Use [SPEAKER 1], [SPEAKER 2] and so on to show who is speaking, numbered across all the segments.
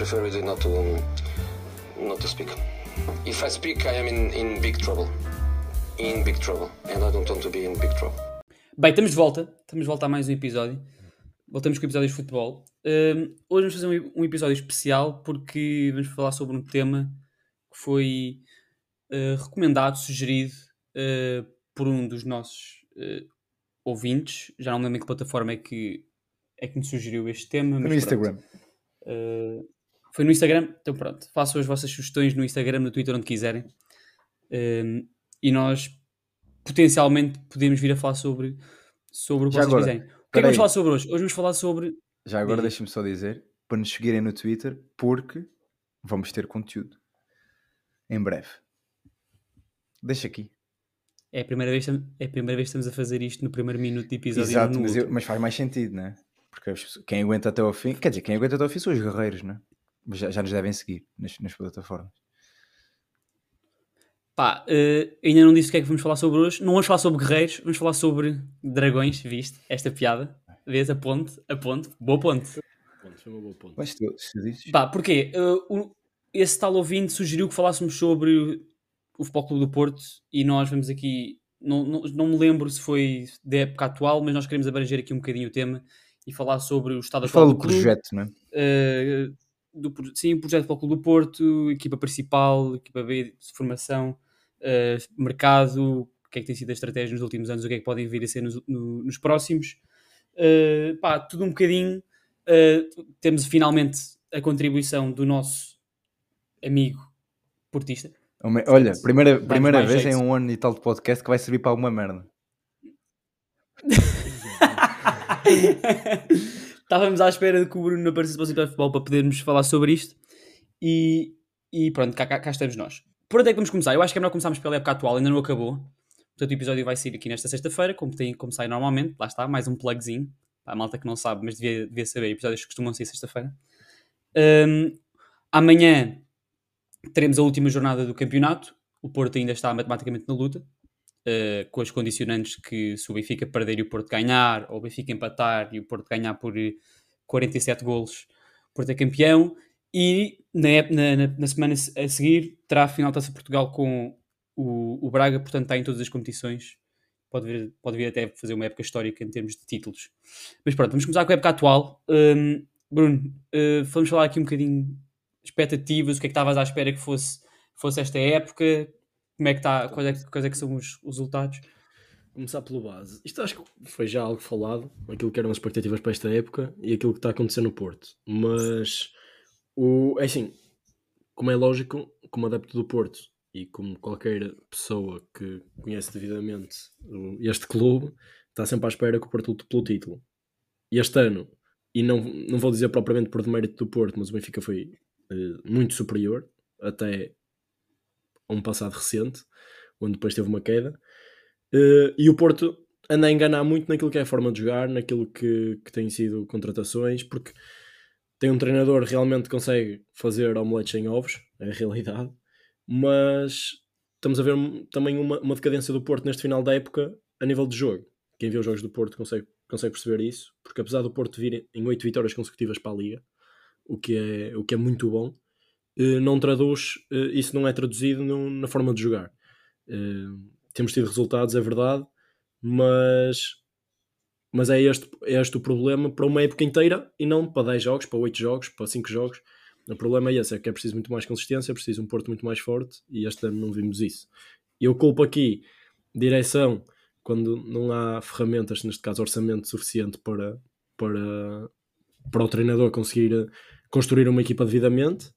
[SPEAKER 1] prefer really not to not to speak. If I speak, I am in, in big trouble. In big trouble. And I don't want to be in big trouble.
[SPEAKER 2] Bem, estamos de volta. Estamos de volta a mais um episódio. Voltamos com episódios de futebol. Um, hoje vamos fazer um, um, episódio especial porque vamos falar sobre um tema que foi uh, recomendado, sugerido uh, por um dos nossos uh, ouvintes. Já não me lembro em que plataforma é que, é que me sugeriu este tema.
[SPEAKER 3] no Instagram.
[SPEAKER 2] Foi no Instagram? Então pronto, façam as vossas sugestões no Instagram, no Twitter, onde quiserem. e nós potencialmente podemos vir a falar sobre, sobre o que Já vocês agora, quiserem. O que é que vamos falar sobre hoje? Hoje vamos falar sobre.
[SPEAKER 3] Já agora deixa-me só dizer para nos seguirem no Twitter, porque vamos ter conteúdo em breve. Deixa aqui.
[SPEAKER 2] É a primeira vez, é a primeira vez que estamos a fazer isto no primeiro minuto de episódio.
[SPEAKER 3] Exato, mas, eu, mas, faz mais sentido, não é? Porque quem aguenta até ao fim, quer dizer, quem aguenta até ao fim são os guerreiros, não é? Mas já, já nos devem seguir nas, nas plataformas.
[SPEAKER 2] Pá, uh, ainda não disse o que é que vamos falar sobre hoje. Não vamos falar sobre guerreiros, vamos falar sobre dragões, viste? Esta piada. Vês a ponte? A ponte. Boa ponte.
[SPEAKER 4] Foi uma boa ponte.
[SPEAKER 3] Mas tu, se dizes...
[SPEAKER 2] Pá, porquê? Uh, esse tal ouvinte sugeriu que falássemos sobre o Futebol Clube do Porto e nós vamos aqui. Não, não, não me lembro se foi da época atual, mas nós queremos abranger aqui um bocadinho o tema e falar sobre o estado atual
[SPEAKER 3] do, do projeto, não
[SPEAKER 2] é? Uh, do, sim, o projeto do Clube do Porto, equipa principal, equipa B de formação, uh, mercado, o que é que tem sido a estratégia nos últimos anos, o que é que podem vir a ser nos, no, nos próximos. Uh, pá, tudo um bocadinho. temos finalmente a contribuição do nosso amigo portista,
[SPEAKER 3] Olha, primeira, primeira vez em um ano e tal de podcast que vai servir para alguma merda.
[SPEAKER 2] Estávamos à espera de que o Bruno aparecesse para o de Futebol para podermos falar sobre isto. E, e pronto, cá, cá, cá, estamos nós. Por onde é que vamos começar? Eu acho que é melhor começarmos pela época atual, ainda não acabou. Portanto, o episódio vai sair aqui nesta sexta-feira, como, tem, como sai normalmente. Lá está, mais um plugzinho. A malta que não sabe, mas devia, devia saber. Episódios costumam sair sexta-feira. Um, amanhã teremos a última jornada do campeonato. O Porto ainda está matematicamente na luta, uh, com as condicionantes que se o Benfica perder e o Porto ganhar, ou o Benfica empatar e o Porto ganhar por 47 golos, o Porto é campeão. E na, na, na semana a seguir terá a final Taça Portugal com o, o, Braga, portanto está em todas as competições. Pode vir, pode vir até fazer uma época histórica em termos de títulos. Mas pronto, vamos começar com a época atual. Um, Bruno, uh, vamos falar aqui um bocadinho expectativas, o que é que estavas à espera que fosse, fosse esta época, como é que está, quais é, quais é que são os, os resultados?
[SPEAKER 4] Começar pelo base. Isto acho que foi já algo falado, aquilo que eram as expectativas para esta época e aquilo que está acontecendo no Porto. Mas o, é assim, como é lógico, como adepto do Porto e como qualquer pessoa que conhece devidamente este clube, está sempre à espera que o Porto lute pelo título. E este ano, e não, não vou dizer propriamente por demérito do Porto, mas o Benfica foi eh, muito superior, até a um passado recente, onde depois teve uma queda. Uh, e o Porto anda a enganar muito naquilo que é a forma de jogar, naquilo que, que tem sido contratações, porque tem um treinador que realmente consegue fazer omeletes em ovos, é a realidade, mas estamos a ver também uma, uma decadência do Porto neste final da época a nível de jogo. Quem vê os jogos do Porto consegue, consegue perceber isso, porque apesar do Porto vir em oito vitórias consecutivas para a Liga, o que é, o que é muito bom, não traduz, uh, isso não é traduzido no, na forma de jogar. Uh, temos tido resultados, é verdade, mas, mas é, este, é este o problema para uma época inteira e não para 10 jogos, para 8 jogos, para 5 jogos. O problema é esse, é que é preciso muito mais consistência, é preciso um Porto muito mais forte e este ano não vimos isso. Eu culpo aqui direção quando não há ferramentas, neste caso orçamento suficiente para, para, para o treinador conseguir construir uma equipa devidamente.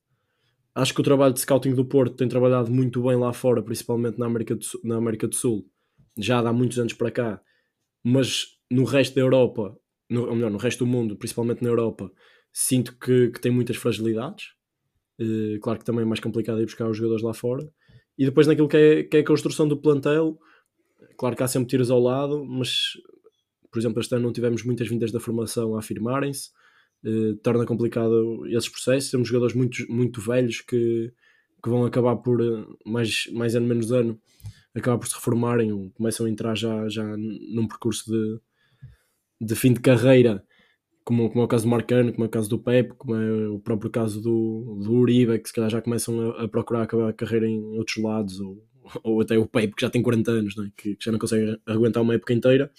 [SPEAKER 4] Acho que o trabalho de scouting do Porto tem trabalhado muito bem lá fora, principalmente na América do Sul, na América do Sul já há muitos anos para cá, mas no resto da Europa, no, ou melhor, no resto do mundo, principalmente na Europa, sinto que, que tem muitas fragilidades. Uh, claro que também é mais complicado ir buscar os jogadores lá fora. E depois naquilo que é, que é a construção do plantel, claro que há sempre tiros ao lado, mas por exemplo, este ano não tivemos muitas vindas da formação a afirmarem-se. Eh, torna complicado esses processos. Temos jogadores muito, muito velhos que, que vão acabar por, eh, mais, mais ano menos ano, acabar por se reformarem começam a entrar já, já num percurso de, de fim de carreira como, como é o caso do Marcano, como é o caso do Pepe, como é o próprio caso do, do Uribe, que se calhar já começam a, a procurar acabar a carreira em outros lados, ou, ou até o Pepe, que já tem 40 anos, né? que, que já não consegue aguentar uma época inteira,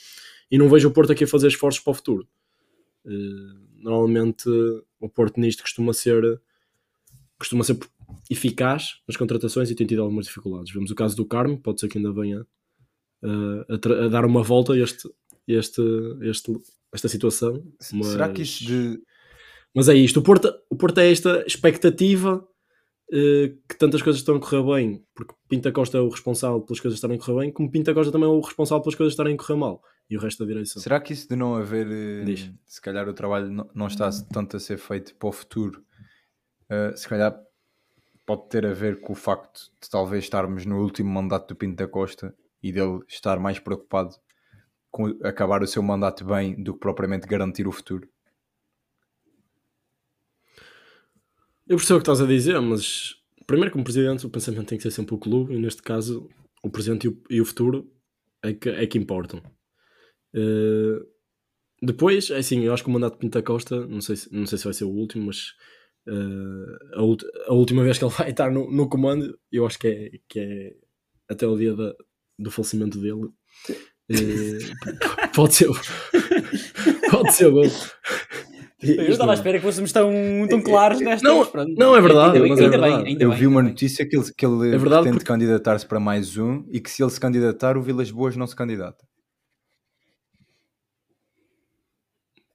[SPEAKER 4] e não vejo o Porto aqui a fazer esforços para o futuro. Uh, normalmente o Porto nisto costuma ser costuma ser eficaz nas contratações e tem tido algumas dificuldades. Vemos o caso do Carmo, pode ser que ainda venha uh, a, a, dar uma volta a este, este, este, esta situação. Mas...
[SPEAKER 3] Será que isso de.
[SPEAKER 4] Mas é isto, o Porto, o Porto é esta expectativa que tantas coisas estão a correr bem, porque Pinta Costa é o responsável pelas coisas estarem a correr bem, como Pinta Costa também é o responsável pelas coisas estarem a correr mal e o resto da direção.
[SPEAKER 3] Será que isso de não haver, uh, se calhar o trabalho não, está tanto a ser feito para o futuro, uh, se calhar pode ter a ver com o facto de talvez estarmos no último mandato do Pinto da Costa e dele estar mais preocupado com acabar o seu mandato bem do que propriamente garantir o futuro.
[SPEAKER 4] Eu percebo o que estás a dizer, mas primeiro, como presidente, o pensamento tem que ser sempre o clube, e neste caso, o presente e o, e o futuro é que, é que importam. Uh, depois, é assim, eu acho que o mandato de Pinta Costa, não sei, se, não sei se vai ser o último, mas uh, a, a, última vez que ele vai estar no, no comando, eu acho que é, que é até o dia da, do falecimento dele. pode ser. pode ser bom.
[SPEAKER 2] Eu estava à espera que fôssemos tão, tão claros nesta.
[SPEAKER 4] Não, não é verdade.
[SPEAKER 2] Ainda,
[SPEAKER 4] mas é
[SPEAKER 2] ainda
[SPEAKER 4] verdade.
[SPEAKER 2] bem, ainda
[SPEAKER 3] Eu
[SPEAKER 2] bem,
[SPEAKER 3] vi uma
[SPEAKER 2] ainda bem.
[SPEAKER 3] notícia que ele, que ele
[SPEAKER 4] É verdade
[SPEAKER 3] pretende
[SPEAKER 4] porque-
[SPEAKER 3] candidatar-se para mais um e que se ele se candidatar, o Vilas Boas não se candidata.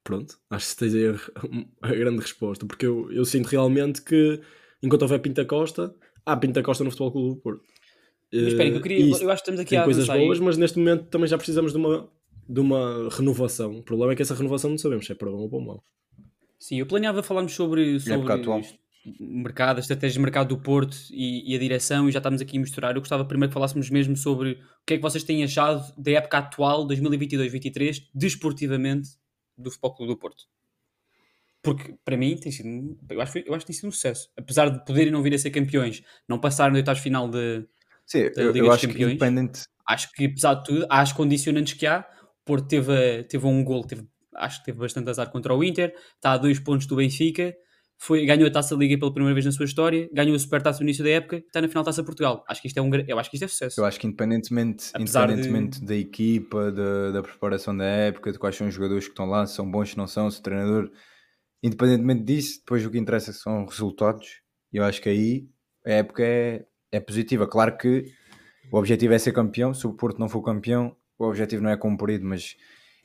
[SPEAKER 4] Pronto, acho que tens aí a, a grande resposta, porque eu, eu sinto realmente que enquanto houver Pinta Costa, há Pinta Costa no Futebol Clube do Porto.
[SPEAKER 2] Mas espera, que eu,
[SPEAKER 4] Eh,
[SPEAKER 2] queria, eu acho que estamos aqui
[SPEAKER 4] tem
[SPEAKER 2] a
[SPEAKER 4] coisas boas, mas neste momento também já precisamos de uma, de uma renovação. O problema é que essa renovação não sabemos se é para bom ou para mau.
[SPEAKER 2] Sim, eu planeava falarmos sobre, sobre
[SPEAKER 3] atual.
[SPEAKER 2] o mercado, a estratégia de mercado do Porto e, e a direção, e já estamos aqui a misturar. Eu gostava primeiro que falássemos mesmo sobre o que é que vocês têm achado da época atual, 2022-23, desportivamente, do Futebol Clube do Porto. Porque, para mim, tem sido, um- eu acho, que eu acho que tem sido um sucesso. Apesar de poderem não vir a ser campeões, não passar no oitavos final de...
[SPEAKER 3] Sim,
[SPEAKER 2] Da
[SPEAKER 3] eu,
[SPEAKER 2] Liga
[SPEAKER 3] eu
[SPEAKER 2] dos
[SPEAKER 3] acho que
[SPEAKER 2] Campeões?
[SPEAKER 3] independente.
[SPEAKER 2] Acho que, apesar de tudo, há as condicionantes que há. O Porto teve, teve um gol, teve, acho que teve bastante azar contra o Inter, está a dois pontos do Benfica, foi, ganhou a Taça Liga pela primeira vez na sua história, ganhou a Supertaça no início da época, está na final da Taça de Portugal. Acho que isto é um, eu acho que isto é sucesso.
[SPEAKER 3] Eu acho que independentemente,
[SPEAKER 2] Apesar de-
[SPEAKER 3] independentemente da equipa, da, da preparação da época, de quais são os jogadores que estão lá, se são bons, se não são, se o treinador, independentemente disso, depois o que interessa são os resultados. E eu acho que aí a época é, é positiva. Claro que o objetivo é ser campeão. Se o Porto não for campeão, o objetivo não é cumprido, mas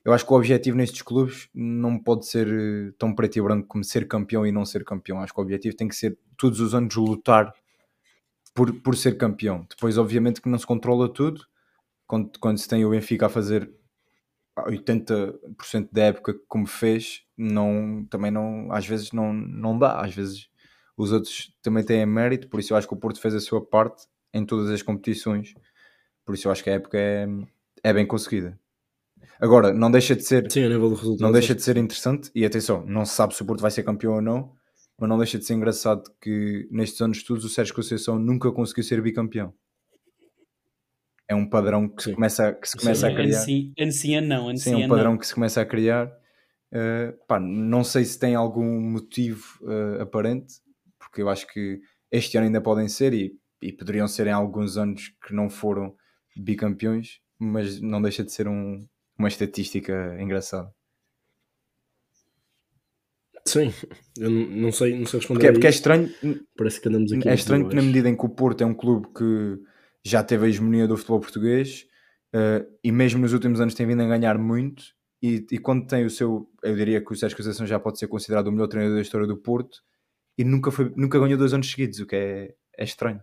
[SPEAKER 3] eu acho que o objetivo nestes clubes não pode ser eh, tão preto e branco como ser campeão e não ser campeão. Acho que o objetivo tem que ser todos os anos lutar por, por ser campeão. Depois, obviamente, que não se controla tudo. Quando, quando se tem o Benfica a fazer 80% da época como fez, não, também não, às vezes não, não dá. Às vezes os outros também têm mérito, por isso eu acho que o Porto fez a sua parte em todas as competições. Por isso eu acho que a época é, é bem conseguida. Agora, não deixa de ser
[SPEAKER 4] Sim, a nível de resultados.
[SPEAKER 3] não deixa de ser interessante, e atenção, não se sabe se o Porto vai ser campeão ou não, mas não deixa de ser engraçado que nestes anos todos o Sérgio Conceição nunca conseguiu ser bicampeão. É um padrão que se
[SPEAKER 4] Sim.
[SPEAKER 3] começa, a- que se
[SPEAKER 4] Sim,
[SPEAKER 3] começa a
[SPEAKER 4] é
[SPEAKER 3] criar.
[SPEAKER 2] Ancian ancian não,
[SPEAKER 3] Sim, é
[SPEAKER 2] ancian
[SPEAKER 3] um padrão
[SPEAKER 2] não.
[SPEAKER 3] que se começa a criar. Uh, pá, não sei se tem algum motivo uh, aparente, porque eu acho que este ano ainda podem ser e, e poderiam ser em alguns anos que não foram bicampeões, mas não deixa de ser um- uma estatística engraçada.
[SPEAKER 4] Sim, eu não sei, não sei responder.
[SPEAKER 3] Porque, é- porque é estranho,
[SPEAKER 4] Parece que andamos aqui.
[SPEAKER 3] é estranho que na medida em que o Porto é um clube que já teve a hegemonia do futebol português eh, e mesmo nos últimos anos tem vindo a ganhar muito e, e quando tem o seu, eu diria que o Sérgio Conceição já pode ser considerado o melhor treinador da história do Porto e nunca, foi, nunca ganhou dois anos seguidos, o que é, é estranho.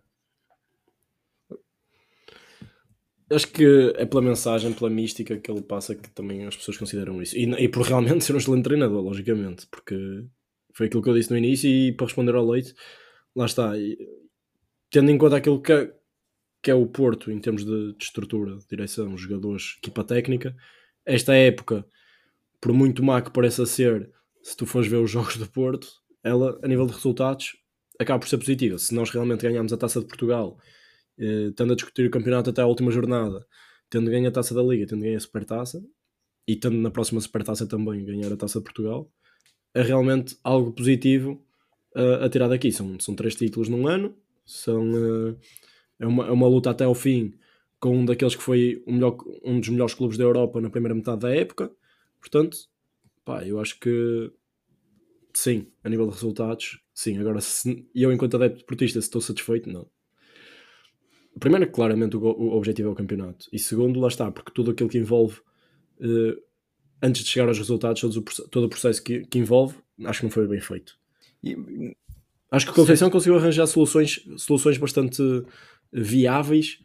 [SPEAKER 4] Acho que é pela mensagem, pela mística que ele passa que também as pessoas consideram isso. E, e por realmente ser um excelente treinador, logicamente, porque foi aquilo que eu disse no início e para responder ao leite, lá está. E, tendo em conta aquilo que é, que é o Porto em termos de, de estrutura, direção, jogadores, equipa técnica, esta época, por muito má que pareça ser, se tu fores ver os jogos do Porto, ela, a nível de resultados, acaba por ser positiva. Se nós realmente ganharmos a taça de Portugal eh, estando a discutir o campeonato até à última jornada, tendo ganho a taça da Liga, tendo ganho a Supertaça e tendo na próxima Supertaça também ganhar a taça de Portugal, é realmente algo positivo uh, a tirar daqui. São, são três títulos num ano, são, uh, é, uma, é uma luta até ao fim com um daqueles que foi melhor, um dos melhores clubes da Europa na primeira metade da época. Portanto, pá, eu acho que sim, a nível de resultados, sim. Agora, se, eu, enquanto adepto deportista, estou satisfeito, não. Primeiro, claramente, o, o, objetivo é o campeonato. E segundo, lá está, porque tudo aquilo que envolve, uh, antes de chegar aos resultados, todo o, todo o processo que, que envolve, acho que não foi bem feito. E, acho que o Conceição conseguiu arranjar soluções, soluções bastante viáveis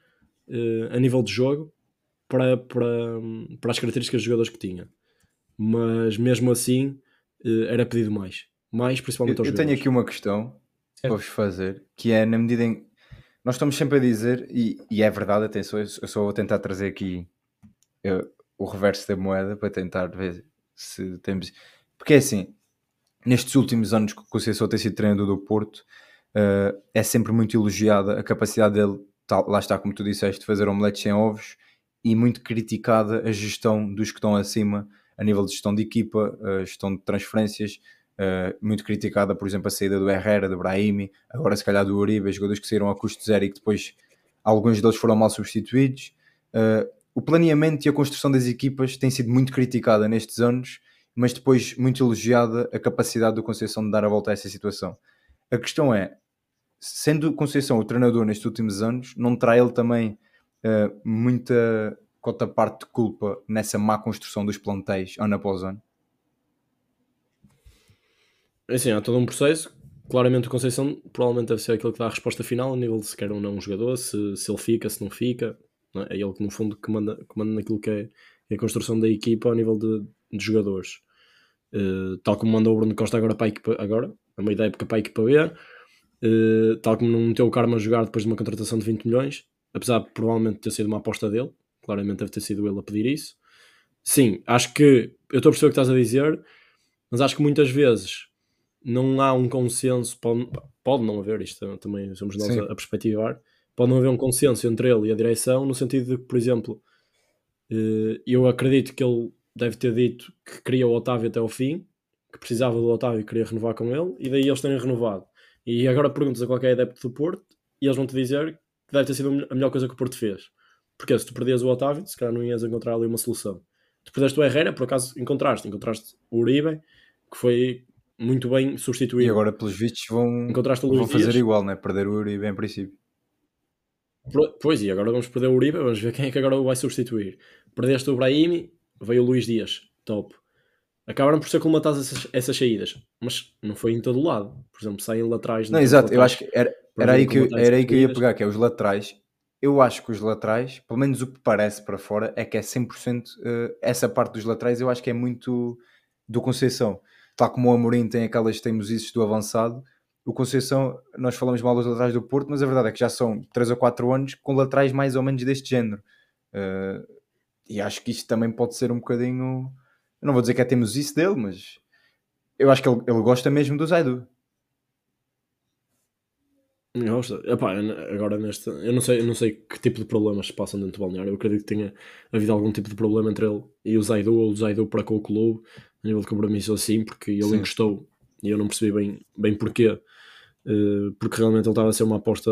[SPEAKER 4] uh, a nível de jogo para, para, para as características dos jogadores que tinha. Mas mesmo assim uh, era pedido mais. Mais principalmente
[SPEAKER 3] aos
[SPEAKER 4] Eu,
[SPEAKER 3] eu tenho aqui uma questão para vos fazer, que é na medida em nós estamos sempre a dizer, e, e é verdade, atenção, eu só vou tentar trazer aqui eu, eh, o reverso da moeda para tentar ver se temos. Porque é assim, nestes últimos anos que o Conceição tem sido treinador do Porto, uh, é sempre muito elogiada a capacidade dele tal, lá está, como tu disseste, fazer omeletes sem ovos e muito criticada a gestão dos que estão acima a nível de gestão de equipa, a gestão de transferências, uh, muito criticada, por exemplo, a saída do Herrera, do Brahimi, agora se calhar do Uribe, jogadores que saíram a custo zero e que depois alguns deles foram mal substituídos. Uh, o planeamento e a construção das equipas tem sido muito criticada nestes anos, mas depois muito elogiada a capacidade do Conceição de dar a volta a essa situação. A questão é, sendo Conceição o treinador nestes últimos anos, não terá ele também uh, muita cota parte de culpa nessa má construção dos plantéis ano após ano?
[SPEAKER 4] É assim, há todo um processo. Claramente o Conceição provavelmente deve ser aquele que dá a resposta final a nível de se quer ou não um jogador, se, se ele fica, se não fica. Não é? é ele que no fundo comanda, comanda naquilo que é, é a construção da equipa a nível de, de jogadores. Uh, tal como mandou o Bruno Costa agora para a equipa, agora, a meio da época para a equipa B, uh, tal como não meteu o Karma a jogar depois de uma contratação de 20 milhões, apesar de provavelmente ter sido uma aposta dele, claramente deve ter sido ele a pedir isso. Sim, acho que eu estou a perceber o que estás a dizer, mas acho que muitas vezes não há um consenso, pode, pode não haver, isto também somos nós a, a perspectivar, pode não haver um consenso entre ele e a direção, no sentido de que, por exemplo, uh, eu acredito que ele deve ter dito que queria o Otávio até ao fim, que precisava do Otávio e queria renovar com ele, e daí eles terem renovado. E agora perguntas a qualquer adepto do Porto e eles vão te dizer que deve ter sido a melhor coisa que o Porto fez. Porque se tu perdias o Otávio, se calhar não ias encontrar ali uma solução. Tu perdeste o Herrera, por acaso encontraste, encontraste o Uribe, que foi muito bem substituído.
[SPEAKER 3] E agora, pelos vistos, vão, vão fazer Dias. igual, né? perder o Uribe em princípio.
[SPEAKER 4] Pois, e agora vamos perder o Uribe, vamos ver quem é que agora o vai substituir. Perdeste o Brahimi, veio o Luís Dias, top acabaram por ser colmatadas essas, essas saídas, mas não foi em todo lado. Por exemplo, saem laterais.
[SPEAKER 3] Não, exato, eu acho que era, era, aí, que, era aí que eu ia pegar, que é os laterais. Eu acho que os laterais, pelo menos o que parece para fora, é que é 100% uh, eh, essa parte dos laterais. Eu acho que é muito do Conceição. Tal como o Amorim tem aquelas teimosices do avançado, o Conceição, nós falamos mal dos laterais do Porto, mas a verdade é que já são 3 ou 4 anos com laterais mais ou menos deste género. Uh, e acho que isto também pode ser um bocadinho eu não vou dizer que é temos isso dele, mas eu acho que ele, ele gosta mesmo do Zaidu.
[SPEAKER 4] Gosta. Epá, agora neste. Eu não, sei, eu não sei que tipo de problemas se passam dentro do balneário. Eu acredito que tenha havido algum tipo de problema entre ele e o Zaidu, ou o Zaidu para com o clube, a nível de compromisso assim, porque ele Sim. encostou e eu não percebi bem, bem porquê. Uh, porque realmente ele estava a ser uma aposta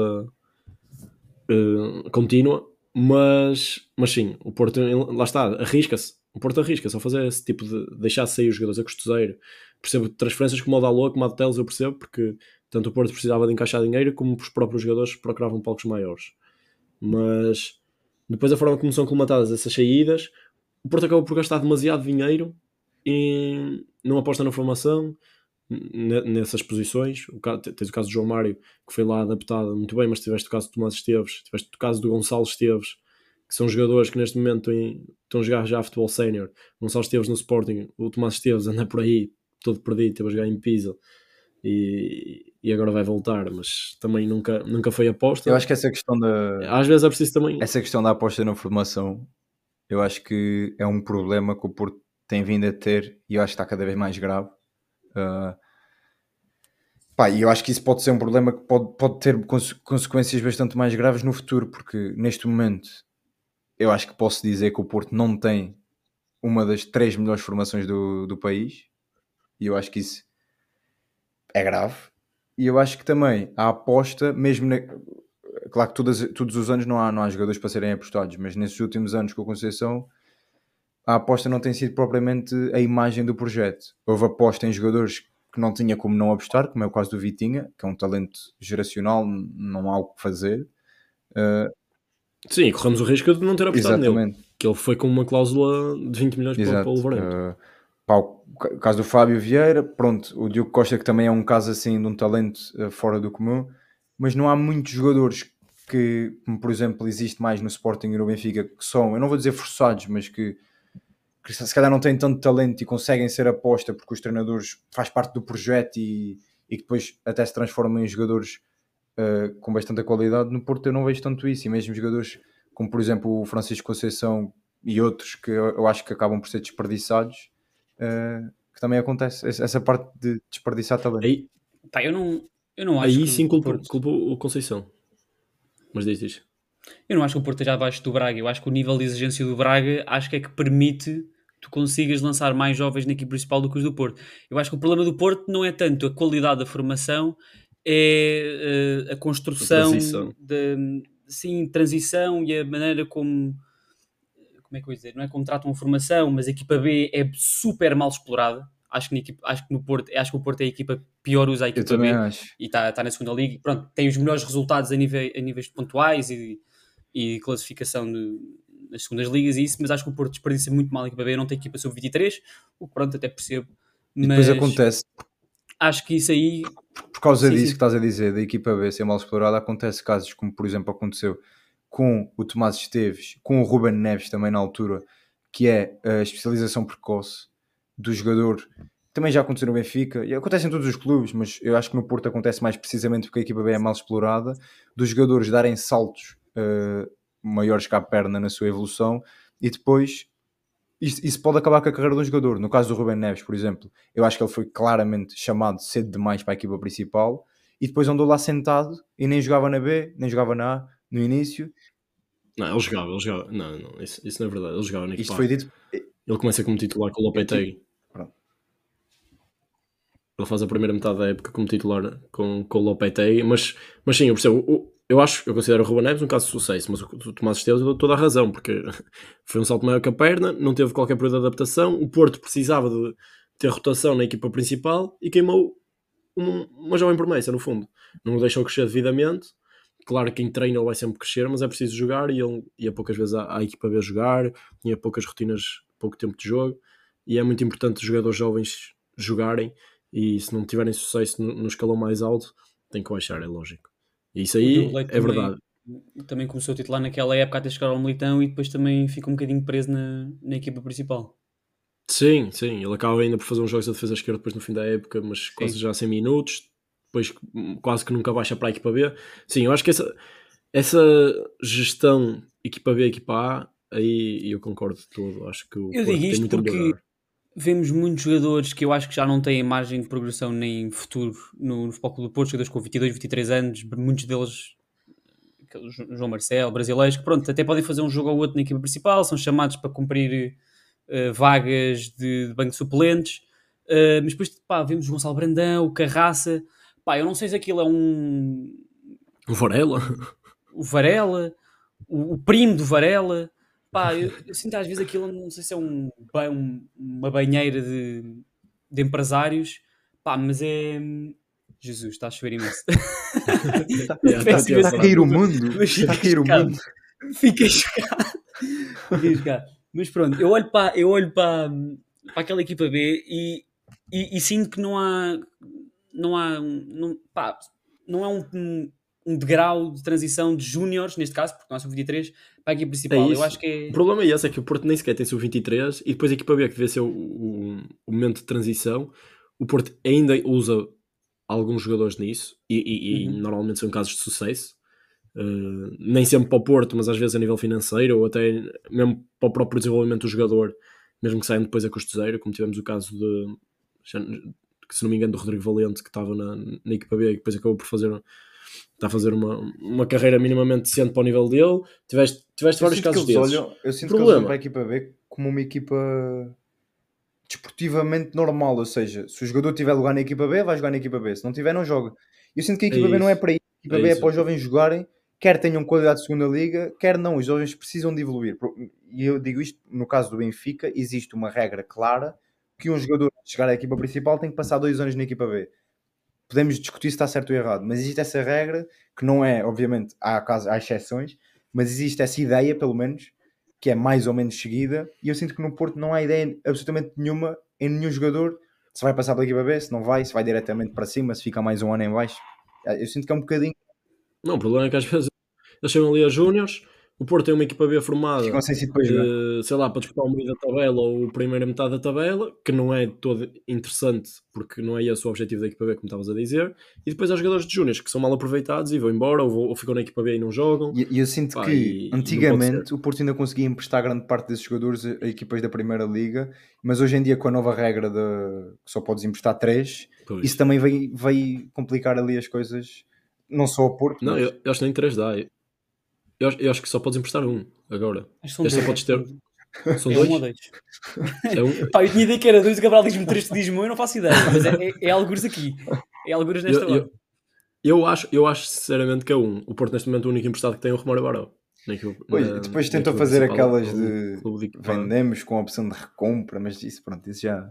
[SPEAKER 4] uh, contínua, mas, mas sim, o Porto lá está, arrisca-se o Porto arrisca só fazer esse tipo de deixar sair os jogadores a custo zero. Percebo transferências como o Dalot, como a de Teles, eu percebo, porque tanto o Porto precisava de encaixar dinheiro como os próprios jogadores procuravam palcos maiores. Mas depois a forma como são colmatadas essas saídas, o Porto acabou por gastar demasiado dinheiro e não aposta na formação nessas posições. O caso, tens o caso do João Mário, que foi lá adaptado muito bem, mas tiveste o caso do Tomás Esteves, tiveste o caso do Gonçalo Esteves, que são jogadores que neste momento estão a jogar já a futebol sénior. Gonçalo Esteves no Sporting, o Tomás Esteves anda por aí todo perdido, esteve a jogar em Pisa e, e agora vai voltar, mas também nunca, nunca foi aposta.
[SPEAKER 3] Eu acho que essa questão da.
[SPEAKER 4] Às vezes é preciso também.
[SPEAKER 3] Essa questão da aposta na formação, eu acho que é um problema que o Porto tem vindo a ter e eu acho que está cada vez mais grave. Uh, Pá, e eu acho que isso pode ser um problema que pode, pode ter consequências bastante mais graves no futuro, porque neste momento eu acho que posso dizer que o Porto não tem uma das três melhores formações do, do país. E eu acho que isso é grave. E eu acho que também a aposta, mesmo na... claro que todas, todos os anos não há, não há jogadores para serem apostados, mas nesses últimos anos com a Conceição a aposta não tem sido propriamente a imagem do projeto. Houve aposta em jogadores que não tinha como não apostar, como é o caso do Vitinha, que é um talento geracional, não há o que fazer. Uh,
[SPEAKER 4] Sim, corremos o risco de não ter apostado exatamente. nele. Que ele foi com uma cláusula de 20 milhões Exato. para o Wolverhampton. Uh,
[SPEAKER 3] pá, o caso do Fábio Vieira, pronto, o Diogo Costa que também é um caso assim de um talento uh, fora do comum, mas não há muitos jogadores que, como por exemplo existe mais no Sporting e no Benfica, que são, eu não vou dizer forçados, mas que, que se calhar não têm tanto talento e conseguem ser aposta porque os treinadores faz parte do projeto e, e depois até se transformam em jogadores uh, com bastante qualidade. No Porto eu não vejo tanto isso, e mesmo jogadores como por exemplo o Francisco Conceição e outros que eu, eu acho que acabam por ser desperdiçados uh, que também acontece essa parte de desperdiçar também.
[SPEAKER 4] Aí,
[SPEAKER 2] pá, eu não, eu não acho
[SPEAKER 4] aí sim culpo, Porto... culpo o Conceição. Mas diz, diz.
[SPEAKER 2] Eu não acho que o Porto esteja abaixo do Braga. Eu acho que o nível de exigência do Braga acho que é que permite tu consigas lançar mais jovens na equipe principal do que os do Porto. Eu acho que o problema do Porto não é tanto a qualidade da formação, é uh, a construção, de, sim, transição e a maneira como como é que eu ia dizer, não é como tratam a formação, mas a equipa B é super mal explorada. Acho que, equipa, acho que no Porto, acho que o Porto é a equipa que pior usa a equipa B
[SPEAKER 3] acho.
[SPEAKER 2] e está tá na segunda liga. Pronto, tem os melhores resultados a, nível, a níveis pontuais e, e classificação de, nas segundas ligas e isso, mas acho que o Porto desperdiça muito mal a equipa B, não tem equipa sub-23, o que pronto, até percebo.
[SPEAKER 3] Mas depois acontece.
[SPEAKER 2] Acho que isso aí.
[SPEAKER 3] Por causa sim, disso sim. que estás a dizer, da equipa B ser mal explorada, acontece casos como, por exemplo, aconteceu com o Tomás Esteves, com o Ruben Neves também na altura, que é a especialização precoce do jogador. Também já aconteceu no Benfica, e acontece em todos os clubes, mas eu acho que no Porto acontece mais precisamente porque a equipa B é mal explorada, dos jogadores darem saltos uh, maiores que a perna na sua evolução, e depois isso, pode acabar com a carreira do jogador. No caso do Ruben Neves, por exemplo, eu acho que ele foi claramente chamado cedo demais para a equipa principal, e depois andou lá sentado e nem jogava na B, nem jogava na A, no início.
[SPEAKER 4] Não, ele jogava, ele jogava. Não, não, isso, isso não é verdade. Ele jogava na
[SPEAKER 3] Isto foi dito.
[SPEAKER 4] Ele começa como titular com o Lopetegui. Ele faz a primeira metade da época como titular com, com o Lopetegui, mas, mas sim, eu percebo. Eu acho, eu considero o Ruben Neves um caso de sucesso, mas o Tomás Esteves deu toda a razão, porque foi um salto maior que a perna, não teve qualquer período de adaptação, o Porto precisava de ter rotação na equipa principal e queimou uma, uma jovem promessa, no fundo. Não o deixou crescer devidamente, claro que quem treina ele vai sempre crescer, mas é preciso jogar e ele ia poucas vezes à, à equipa ver jogar, tinha poucas rotinas, pouco tempo de jogo, e é muito importante os jogadores jovens jogarem e se não tiverem sucesso no, no escalão mais alto, tem que baixar, é lógico. E isso aí é também, verdade.
[SPEAKER 2] Também começou a titular naquela época até chegar ao Militão e depois também fica um bocadinho preso na, na equipa principal.
[SPEAKER 4] Sim, sim, ele acaba ainda por fazer uns jogos de defesa esquerda depois no fim da época, mas sim. quase já 100 minutos, depois quase que nunca baixa para a equipa B. Sim, eu acho que essa, essa gestão equipa B, equipa A, aí eu concordo todo. Acho que o
[SPEAKER 2] eu digo isto porque vemos muitos jogadores que eu acho que já não têm margem de progressão nem futuro no, no Futebol do Porto, jogadores com 22, 23 anos, muitos deles João Marcelo, brasileiros, que pronto, até podem fazer um jogo ou outro na equipa principal, são chamados para cumprir uh, vagas de, de banco de suplentes, uh, mas depois pá, vemos o Gonçalo Brandão, o Carraça, Pá, eu não sei se aquilo é um.
[SPEAKER 4] O Varela?
[SPEAKER 2] O Varela, o, o primo do Varela. Pá, eu, eu, sinto às vezes aquilo, não sei se é um, um uma banheira de, de empresários, pá, mas é. Jesus, está a chover imenso.
[SPEAKER 3] está, está, está a cair o mundo. Está a cair o mundo.
[SPEAKER 2] Fiquei chocado. Fiquei chocado. Mas pronto, eu olho para, eu olho para, para aquela equipa B e, e, e sinto que não há não há não, pá, não é um, um, degrau de transição de júniores, neste caso, porque nós somos 23, para a equipe principal. É eu acho que é...
[SPEAKER 4] O problema é esse, é que o Porto nem sequer tem sub-23 e depois a equipa B que devia ser o, o, o, momento de transição, o Porto ainda usa alguns jogadores nisso e, e, uhum. e normalmente são casos de sucesso. Uh, nem sempre para o Porto, mas às vezes a nível financeiro ou até mesmo para o próprio desenvolvimento do jogador, mesmo que saiam depois a custo zero, como tivemos o caso de se não me engano do Rodrigo Valente que estava na, na equipa B e depois acabou por fazer está a fazer uma, uma carreira minimamente decente para o nível dele tiveste, tiveste vários casos desses
[SPEAKER 3] olham, eu sinto Problema. que eles olham para a equipa B como uma equipa desportivamente normal, ou seja, se o jogador tiver lugar na equipa B, vai jogar na equipa B, se não tiver, não joga. Eu sinto que a
[SPEAKER 4] É
[SPEAKER 3] equipa B não é para isso. A equipa
[SPEAKER 4] É
[SPEAKER 3] B é
[SPEAKER 4] isso.
[SPEAKER 3] para os jovens jogarem, quer tenham qualidade de segunda liga, quer não, os jovens precisam de evoluir. E eu digo isto, no caso do Benfica, existe uma regra clara que um jogador chegar à equipa principal tem que passar dois anos na equipa B. Podemos discutir se está certo ou errado, mas existe essa regra que não é, obviamente, há, casos, há exceções, mas existe essa ideia, pelo menos, que é mais ou menos seguida, e eu sinto que no Porto não há ideia absolutamente nenhuma em nenhum jogador se vai passar pela equipa B, se não vai, se vai diretamente para cima, se fica mais um ano em baixo. Eu sinto que é um bocadinho,
[SPEAKER 4] Não, o problema é que às vezes eles chegam ali a Júniors, o Porto tem uma equipa B formada,
[SPEAKER 3] depois jogar.
[SPEAKER 4] eh, sei lá, para disputar o meio da tabela ou a primeira metade da tabela, que não é todo interessante, porque não é esse o objetivo da equipa B, como estavas a dizer, e depois há jogadores de Júniors que são mal aproveitados e vão embora, ou, vão- ou ficam na equipa B e não jogam.
[SPEAKER 3] E eu sinto
[SPEAKER 4] Pá,
[SPEAKER 3] que
[SPEAKER 4] e-
[SPEAKER 3] antigamente o Porto ainda conseguia emprestar grande parte desses jogadores a, equipas da Primeira Liga, mas hoje em dia, com a nova regra de que só podes emprestar três,
[SPEAKER 4] Pois.
[SPEAKER 3] isso também vai, vai complicar ali as coisas, não só ao Porto,
[SPEAKER 4] Não,
[SPEAKER 3] mas-
[SPEAKER 4] eu, eu acho que nem 3 dá. Eu, acho- eu acho que só podes emprestar um agora.
[SPEAKER 2] Acho que são
[SPEAKER 4] Este só
[SPEAKER 2] dois.
[SPEAKER 4] podes ter. São
[SPEAKER 2] É
[SPEAKER 4] dois?
[SPEAKER 2] um ou dois.
[SPEAKER 4] É um-
[SPEAKER 2] Pá, eu tinha ideia que era dois, o Gabriel diz-me três, diz-me eu não faço ideia, mas é, é, é algures aqui. É algures nesta
[SPEAKER 4] eu,
[SPEAKER 2] hora.
[SPEAKER 4] eu, eu acho, eu acho sinceramente que é um. O Porto neste momento o único emprestado que tem é o Romário Barão.
[SPEAKER 3] Pois,
[SPEAKER 4] na-
[SPEAKER 3] depois tentou fazer aquelas de
[SPEAKER 4] clube de
[SPEAKER 3] vendemos com a opção de recompra, mas isso pronto, isso já.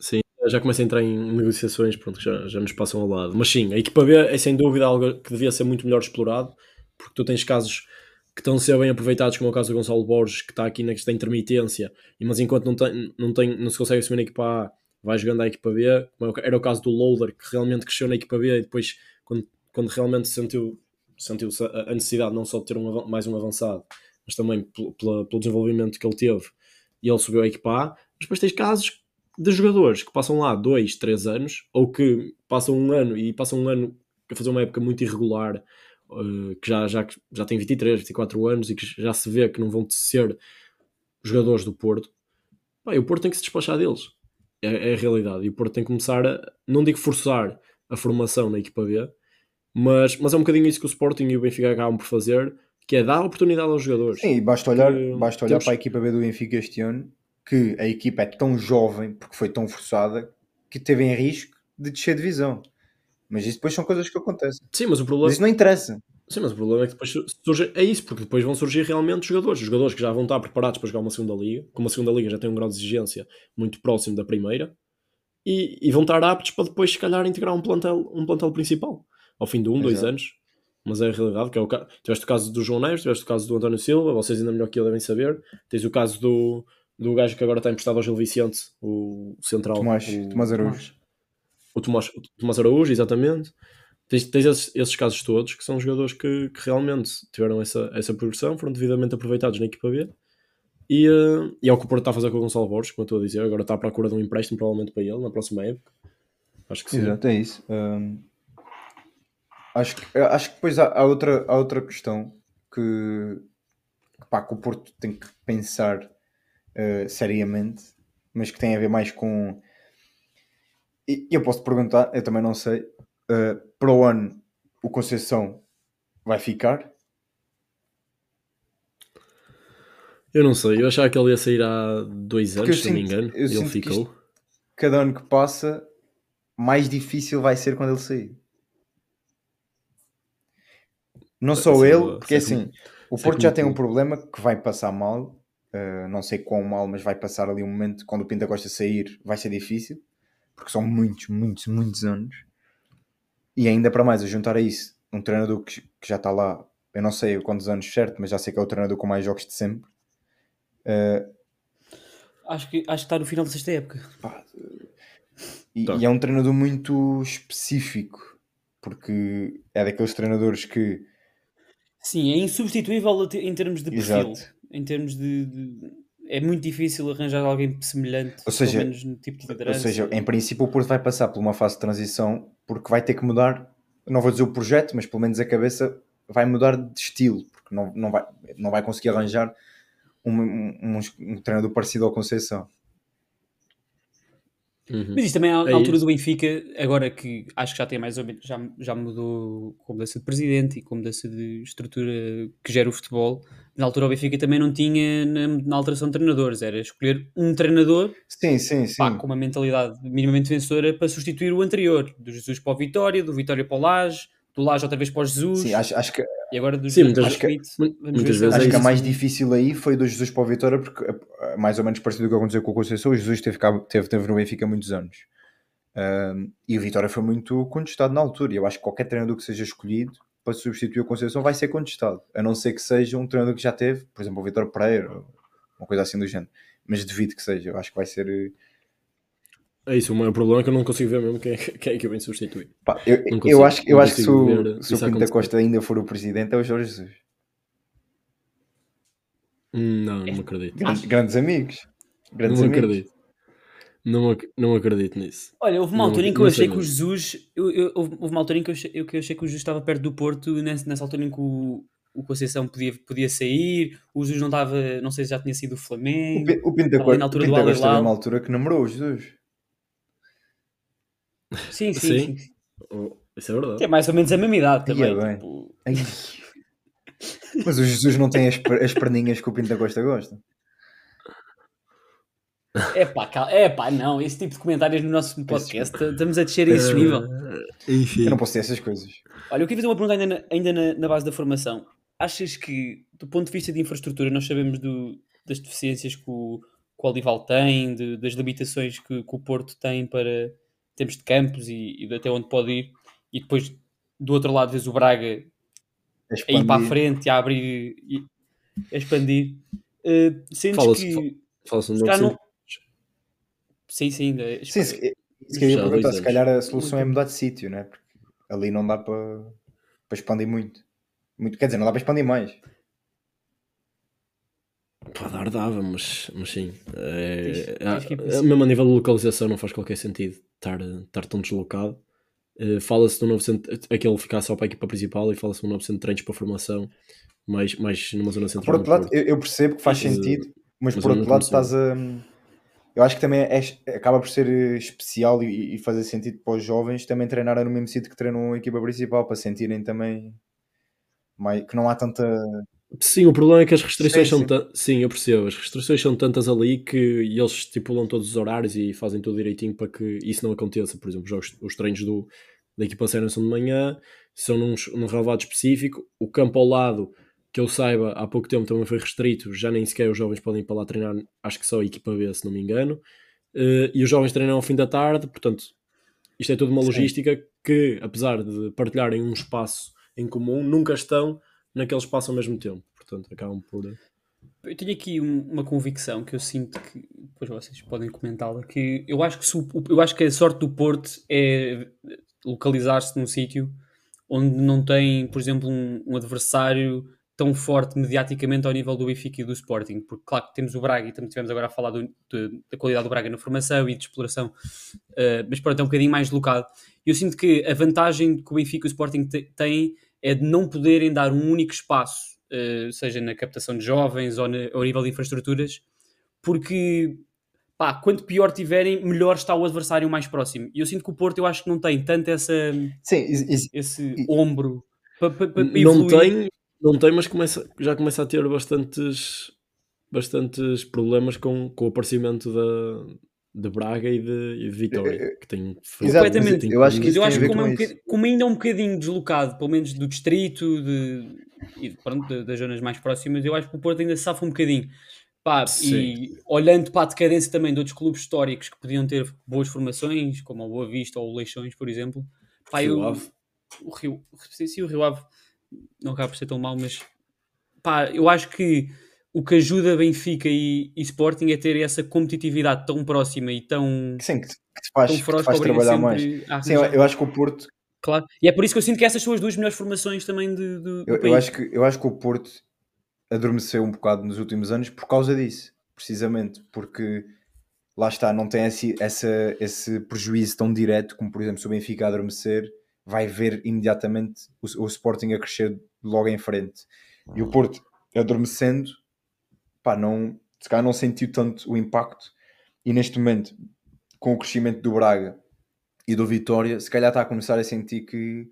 [SPEAKER 4] Sim, já começa a entrar em negociações pronto, que já, já nos passam ao lado. Mas sim, a equipa B é sem dúvida algo que devia ser muito melhor explorado, porque tu tens casos que estão a ser bem aproveitados, como é o caso do Gonçalo Borges, que está aqui nesta intermitência, mas enquanto não, tem, não, tem, não se consegue assumir na equipa A, vai jogando à equipa B, é era o caso do Loader, que realmente cresceu na equipa B e depois, quando, quando realmente sentiu, sentiu a necessidade não só de ter um, mais um avançado, mas também pelo desenvolvimento que ele teve, e ele subiu à equipa A, mas depois tens casos de jogadores que passam lá dois, três anos, ou que passam um ano e passam um ano a fazer uma época muito irregular, eh, que já, já, já tem 23, 24 anos e que já se vê que não vão ser jogadores do Porto, o Porto tem que se despachar deles. É, é a realidade. E o Porto tem que começar a, não digo forçar a formação na equipa B, mas, mas é um bocadinho isso que o Sporting e o Benfica acabam por fazer, que é dar oportunidade aos jogadores.
[SPEAKER 3] Sim, e basta olhar,
[SPEAKER 4] Que
[SPEAKER 3] basta olhar
[SPEAKER 4] temos-
[SPEAKER 3] para a equipa B do Benfica este ano, que a equipa é tão jovem, porque foi tão forçada, que teve em risco de descer divisão. Mas isso depois são coisas que acontecem.
[SPEAKER 4] Sim, mas o problema
[SPEAKER 3] Mas isso não interessa.
[SPEAKER 4] Sim, mas o problema é que depois surge. É isso, porque depois vão surgir realmente jogadores. Jogadores que já vão estar preparados para jogar uma segunda liga, como a segunda liga já tem um grau de exigência muito próximo da primeira, e, e vão estar aptos para depois, se calhar, integrar um plantel, um plantel principal ao fim de um, dois
[SPEAKER 3] Exato.
[SPEAKER 4] anos. Mas é a realidade, que é o ca... tiveste o caso do João Neves, tiveste o caso do António Silva, vocês ainda melhor que eu devem saber. Tens o caso do, do gajo que agora está emprestado ao Gil Vicente, o central.
[SPEAKER 3] Tomás,
[SPEAKER 4] o...
[SPEAKER 3] Tomás Araújo.
[SPEAKER 4] O Tomás, o Tomás Araújo, exatamente. Tens, tens esses, esses casos todos que são jogadores que, que realmente tiveram essa, essa progressão, foram devidamente aproveitados na equipa B. E, eh, e é o que o Porto está a fazer com o Gonçalo Borges, como eu estou a dizer. Agora está à procura de um empréstimo, provavelmente para ele, na próxima época. Acho que sim.
[SPEAKER 3] Exato, é isso. Hum, acho, que, acho que depois há, há outra, há outra questão que, pá, que o Porto tem que pensar eh, seriamente, mas que tem a ver mais com. E eu posso perguntar, eu também não sei. eh, para o ano, o Conceição vai ficar?
[SPEAKER 4] Eu não sei, eu achava que ele ia sair há dois
[SPEAKER 3] Porque
[SPEAKER 4] anos, se não me engano. E ele ficou.
[SPEAKER 3] isto- Cada ano que passa, mais difícil vai ser quando ele sair. Não só
[SPEAKER 4] Sei
[SPEAKER 3] ele, porque assim, o
[SPEAKER 4] sei
[SPEAKER 3] Porto
[SPEAKER 4] como
[SPEAKER 3] já tem um problema que vai passar mal, eh, não sei quão mal, mas vai passar ali um momento quando o Pinta Costa sair, vai ser difícil, porque são muitos, muitos, muitos anos. E ainda para mais, a juntar a isso, um treinador que, que já está lá, eu não sei quantos anos certo, mas já sei que é o treinador com mais jogos de sempre. Eh,
[SPEAKER 2] Acho que, acho que está no final da sexta época.
[SPEAKER 3] E,
[SPEAKER 4] Tá.
[SPEAKER 3] e é um treinador muito específico, porque é daqueles treinadores que.
[SPEAKER 2] Sim, é insubstituível em termos de perfil.
[SPEAKER 3] Exato.
[SPEAKER 2] Em termos de, de- É muito difícil arranjar alguém semelhante,
[SPEAKER 3] Ou seja,
[SPEAKER 2] pelo menos no tipo de
[SPEAKER 3] Ou
[SPEAKER 2] liderança.
[SPEAKER 3] seja, em princípio o Porto vai passar por uma fase de transição porque vai ter que mudar, não vou dizer o projeto, mas pelo menos a cabeça vai mudar de estilo, porque não, não, vai, não vai conseguir arranjar um, um- um- um treinador parecido ao Conceição.
[SPEAKER 4] Uhum.
[SPEAKER 2] Mas isto também à,
[SPEAKER 4] É
[SPEAKER 2] altura
[SPEAKER 4] isso.
[SPEAKER 2] do Benfica, agora que acho que já tem mais ou menos, já, já mudou com mudança de presidente e com mudança de estrutura que gera o futebol. Na altura o Benfica também não tinha na, na alteração de treinadores, era escolher um treinador
[SPEAKER 3] Sim, sim, sim.
[SPEAKER 2] pá, com uma mentalidade minimamente vencedora para substituir o anterior, do Jesus para o Vitória, do Vitória para o Lage, do Lage outra vez para o Jesus
[SPEAKER 3] Sim, acho, acho que,
[SPEAKER 2] e agora do
[SPEAKER 4] Sim,
[SPEAKER 2] Jesus
[SPEAKER 4] muitas-
[SPEAKER 2] para o
[SPEAKER 4] muitas vezes é
[SPEAKER 3] acho que a mais difícil aí foi do Jesus para o Vitória, porque eh, mais ou menos parecido com o que aconteceu com o Conceição, o Jesus teve, teve, teve no Benfica há muitos anos. Ahm, e o Vitória foi muito contestado na altura. E eu acho que qualquer treinador que seja escolhido para substituir o Conceição vai ser contestado, a não ser que seja um treinador que já teve, por exemplo, o Vitor Pereira, ou uma coisa assim do género. Mas devido que seja, eu acho que vai ser. eh,
[SPEAKER 4] É isso, o maior problema é que eu não consigo ver mesmo quem é, quem é que eu venho substituir.
[SPEAKER 3] pá, eu,
[SPEAKER 4] Não
[SPEAKER 3] eu
[SPEAKER 4] consigo-
[SPEAKER 3] acho, eu acho que se
[SPEAKER 4] consigo
[SPEAKER 3] o,
[SPEAKER 4] ver
[SPEAKER 3] se o Pinto da. Costa ainda for o presidente, é o Jorge Jesus.
[SPEAKER 4] Hum, Não, não me acredito.
[SPEAKER 3] Grandes, grandes amigos. Grandes
[SPEAKER 4] Não
[SPEAKER 3] amigos.
[SPEAKER 4] acredito. Não, ac- não acredito nisso.
[SPEAKER 2] Olha, houve uma
[SPEAKER 4] Não-
[SPEAKER 2] altura em que eu achei que o. Jesus. Eu, eu- houve houve uma altura em que eu achei, eu- que eu achei que o Jesus estava perto do Porto, nessa, nessa altura em que o, o Conceição podia, podia sair, o Jesus não estava, não sei se já tinha sido o Flamengo.
[SPEAKER 3] O o
[SPEAKER 2] altura
[SPEAKER 3] Pinto
[SPEAKER 2] do
[SPEAKER 3] da
[SPEAKER 2] Al
[SPEAKER 3] Costa teve
[SPEAKER 2] Hilal.
[SPEAKER 3] uma altura que namorou o Jesus.
[SPEAKER 2] Sim, sim,
[SPEAKER 4] Sim.
[SPEAKER 2] sim.
[SPEAKER 4] Oh, isso é verdade.
[SPEAKER 2] Que é mais ou menos a mesma idade
[SPEAKER 3] Ia
[SPEAKER 2] também.
[SPEAKER 3] bem.
[SPEAKER 2] tipo.
[SPEAKER 3] Mas o Jesus não tem as, per- as perninhas que o Pinto da Costa gosta.
[SPEAKER 2] É pá, cal- é pá, não, esse tipo de comentários no nosso podcast, estamos a descer a esse nível.
[SPEAKER 4] Eh, enfim.
[SPEAKER 3] Eu não posso ter essas coisas.
[SPEAKER 2] Olha, eu queria fazer uma pergunta ainda, na, ainda na, na base da formação. Achas que, do ponto de vista de infraestrutura, nós sabemos do- das deficiências que o, que o Olival tem, de- das limitações que, que o Porto tem para termos de campos e, e de até onde pode ir, e depois do outro lado vês o Braga
[SPEAKER 3] A
[SPEAKER 2] ir para a frente, a abrir e a expandir. Uh, sentes
[SPEAKER 4] Fala-se-
[SPEAKER 2] que.
[SPEAKER 4] Fala-se um
[SPEAKER 2] se calhar
[SPEAKER 4] novo
[SPEAKER 2] não- Sim, sim. ainda-
[SPEAKER 3] Sim, se, se queria
[SPEAKER 4] Já há
[SPEAKER 3] perguntar, se calhar a solução é mudar de sítio, né? Porque ali não dá para, para expandir muito. muito. Quer dizer, não dá para expandir mais.
[SPEAKER 4] Para dar dava, mas, mas sim. É, a-
[SPEAKER 2] cima.
[SPEAKER 4] mesmo a nível de localização não faz qualquer sentido estar, estar tão deslocado. Eh, fala-se do novo centro, aquele ficar só para a equipa principal e fala-se do novo centro de treinos para formação, mais, mais numa zona
[SPEAKER 3] Por
[SPEAKER 4] central.
[SPEAKER 3] outro
[SPEAKER 4] do
[SPEAKER 3] lado, eu, eu percebo que faz
[SPEAKER 4] Mas,
[SPEAKER 3] sentido, mas,
[SPEAKER 4] mas
[SPEAKER 3] por outro lado estás a. Eu acho que também é- acaba por ser especial e, e fazer sentido para os jovens também treinarem no mesmo sítio que treinam a equipa principal, para sentirem também mais, que não há tanta.
[SPEAKER 4] Sim, o problema é que as restrições
[SPEAKER 3] Sim,
[SPEAKER 4] são
[SPEAKER 3] sim.
[SPEAKER 4] tan- Sim, eu percebo. As restrições são tantas ali que eles estipulam todos os horários e fazem tudo direitinho para que isso não aconteça. Por exemplo, os, os treinos do, da equipa sénior são de manhã, são num, num relevado específico. O campo ao lado, que eu saiba, há pouco tempo também foi restrito. Já nem sequer os jovens podem ir para lá treinar. Acho que só a equipa B, se não me engano. Eh, e os jovens treinam ao fim da tarde. Portanto, isto é tudo uma
[SPEAKER 3] Sim.
[SPEAKER 4] logística que, apesar de partilharem um espaço em comum, nunca estão naquele espaço ao mesmo tempo. Portanto, acabam por.
[SPEAKER 2] Eu tenho aqui um- uma convicção que eu sinto que depois vocês podem comentá-la, que eu acho que, o- eu acho que a sorte do Porto é localizar-se num sítio onde não tem, por exemplo, um, um adversário tão forte mediaticamente ao nível do Benfica e do Sporting, porque claro que temos o Braga e também estivemos agora a falar do- de- da qualidade do Braga na formação e de exploração, eh, mas pronto, é um bocadinho mais deslocado. Eu sinto que a vantagem que o Benfica e o Sporting têm é de não poderem dar um único espaço, eh, seja na captação de jovens ou na- ao nível de infraestruturas, porque pá, quanto pior tiverem, melhor está o adversário mais próximo. E eu sinto que o Porto, eu acho que não tem tanto essa,
[SPEAKER 3] Sim,
[SPEAKER 2] esse ombro para pa, pa,
[SPEAKER 4] não
[SPEAKER 2] evoluir.
[SPEAKER 4] tem, não tem, mas começa, já começa a ter bastantes, bastantes problemas com, com o aparecimento da, de Braga e de, e de Vitória, que tem
[SPEAKER 2] Completamente.
[SPEAKER 3] mas eu acho que
[SPEAKER 2] eu
[SPEAKER 3] tem
[SPEAKER 2] acho que como, é
[SPEAKER 3] com
[SPEAKER 2] um
[SPEAKER 3] isso.
[SPEAKER 2] bocadinho, como ainda é um bocadinho deslocado, pelo menos do distrito de, e pronto, da- das zonas mais próximas, eu acho que o Porto ainda se safa um bocadinho. Pá, e olhando para a decadência também de outros clubes históricos que podiam ter boas formações, como o Boa Vista ou o Leixões, por exemplo, pá,
[SPEAKER 4] Rio
[SPEAKER 2] eu,
[SPEAKER 4] Ave.
[SPEAKER 2] o Rio, sim, sim, o Rio Ave não acaba por ser tão mau, mas pá, eu acho que o que ajuda Benfica e, e Sporting é ter essa competitividade tão próxima e tão,
[SPEAKER 3] sim, que te, faz,
[SPEAKER 2] tão
[SPEAKER 3] que faz trabalhar mais. Sim, eu, eu acho que o Porto,
[SPEAKER 2] Claro. E é por isso que eu sinto que essas são as duas melhores formações também de, de- do
[SPEAKER 3] eu, eu acho que, eu acho que o Porto adormeceu um bocado nos últimos anos por causa disso, precisamente, porque lá está, não tem esse, essa, esse prejuízo tão direto como, por exemplo, se o Benfica adormecer, vai ver imediatamente o, o Sporting a crescer logo em frente. E o Porto, adormecendo, pá, não, se calhar não sentiu tanto o impacto. E neste momento, com o crescimento do Braga e do Vitória, se calhar está a começar a sentir que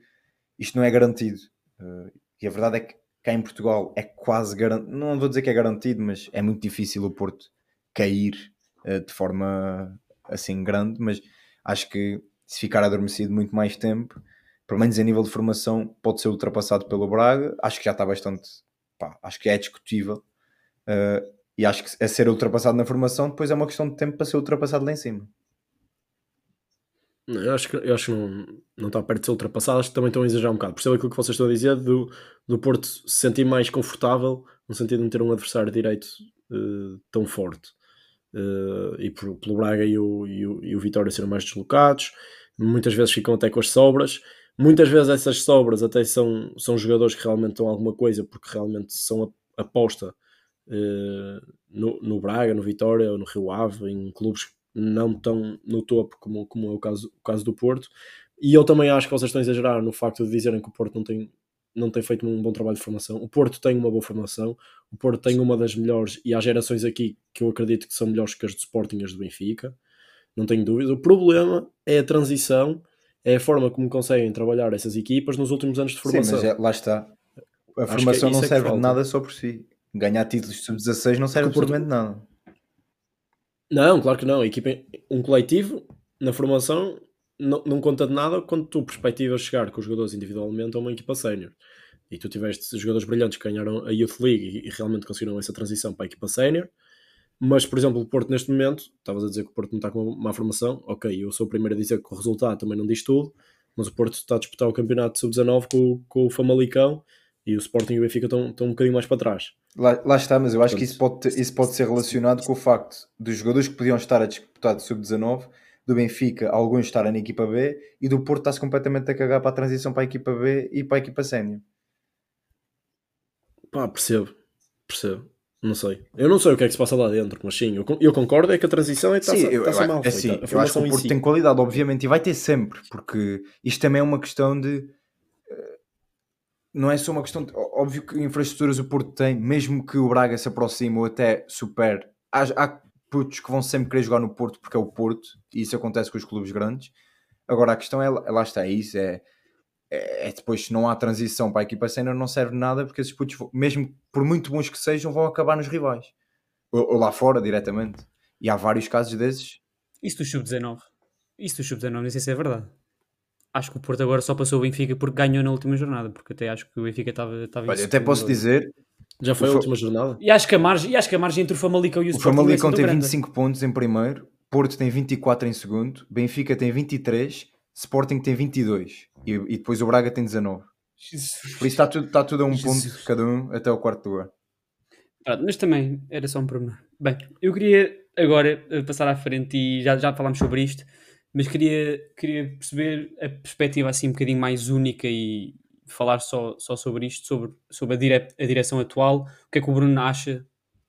[SPEAKER 3] isto não é garantido. Uh, e a verdade é que cá em Portugal é quase garantido, não vou dizer que é garantido, mas é muito difícil o Porto cair uh, de forma assim grande, mas acho que se ficar adormecido muito mais tempo, pelo menos a nível de formação, pode ser ultrapassado pelo Braga. Acho que já está bastante, pá, acho que é discutível. Uh, e acho que a ser ultrapassado na formação, depois é uma questão de tempo para ser ultrapassado lá em cima.
[SPEAKER 4] Não, eu acho que, eu acho que não, não está perto de ser ultrapassado, acho que também estão a exagerar um bocado. Percebo aquilo que vocês estão a dizer do, do Porto se sentir mais confortável no sentido de não ter um adversário direito uh, tão forte. Uh, e por, pelo Braga e o, e, o, e o Vitória serem mais deslocados, muitas vezes ficam até com as sobras. Muitas vezes essas sobras até são, são jogadores que realmente dão alguma coisa porque realmente são aposta uh, no, no Braga, no Vitória ou no Rio Ave, em clubes não tão no topo como, como é o caso, o caso do Porto. E eu também acho que vocês estão a exagerar no facto de dizerem que o Porto não tem, não tem feito um bom trabalho de formação. O Porto tem uma boa formação, o Porto tem uma das melhores, e há gerações aqui que eu acredito que são melhores que as do Sporting e as do Benfica, não tenho dúvida. O problema é a transição, é a forma como conseguem trabalhar essas equipas nos últimos anos de formação.
[SPEAKER 3] Sim, mas é, lá está. A acho formação não é serve de nada só por si. Ganhar títulos de sub-16 não serve absolutamente de nada.
[SPEAKER 4] Não, claro que não. A equipa, um coletivo na formação não, não conta de nada quando tu perspectivas chegar com os jogadores individualmente a uma equipa sénior. E tu tiveste jogadores brilhantes que ganharam a Youth League e, e realmente conseguiram essa transição para a equipa sénior. Mas, por exemplo, o Porto neste momento, estavas a dizer que o Porto não está com uma má formação. Ok, eu sou o primeiro a dizer que o resultado também não diz tudo, mas o Porto está a disputar o campeonato sub-19 com, com o Famalicão e o Sporting e o Benfica estão, estão um bocadinho mais para trás.
[SPEAKER 3] Lá, lá está, mas eu acho Portanto, que isso pode, ter, isso pode ser relacionado com o facto dos jogadores que podiam estar a disputar de sub-19, do Benfica, alguns estarem na equipa B e do Porto está-se completamente a cagar para a transição para a equipa B e para a equipa sénior.
[SPEAKER 4] Pá, percebo, percebo. Não sei. Eu não sei o que é que se passa lá dentro, mas sim, eu, eu concordo é que a transição é está sim, eu, eu, mal é
[SPEAKER 3] assim, eu acho que o Porto si. tem qualidade, obviamente, e vai ter sempre, porque isto também é uma questão de não é só uma questão. De, óbvio que infraestruturas o Porto tem, mesmo que o Braga se aproxime ou até supere. Há, há putos que vão sempre querer jogar no Porto porque é o Porto, e isso acontece com os clubes grandes. Agora a questão é, lá está, é isso, é, é, é depois se não há transição para a equipa sénior não serve nada porque esses putos, mesmo por muito bons que sejam, vão acabar nos rivais. Ou, ou lá fora, diretamente. E há vários casos desses.
[SPEAKER 2] Isso do Sub-19. Isso do Sub-19, não sei se é verdade acho que o Porto agora só passou o Benfica porque ganhou na última jornada, porque até acho que o Benfica estava estava
[SPEAKER 3] Olha, até posso dizer
[SPEAKER 4] já foi a última jornada.
[SPEAKER 2] E acho que a margem, e acho que a margem entre o Famalicão e o, o
[SPEAKER 3] Sporting Famalicão tem 25 grande. pontos em primeiro, Porto tem 24 em segundo, Benfica tem 23, Sporting tem 22 e, e depois o Braga tem 19. Jesus. Por isso está tudo, está tudo a um Jesus. ponto cada um até o quarto lugar.
[SPEAKER 2] Ah, mas também era só um problema. Bem, eu queria agora eh, passar à frente e já, já falámos sobre isto mas queria, queria perceber a perspectiva assim um bocadinho mais única e falar só, só sobre isto, sobre, sobre a, dire, a direção atual, o que é que o Bruno acha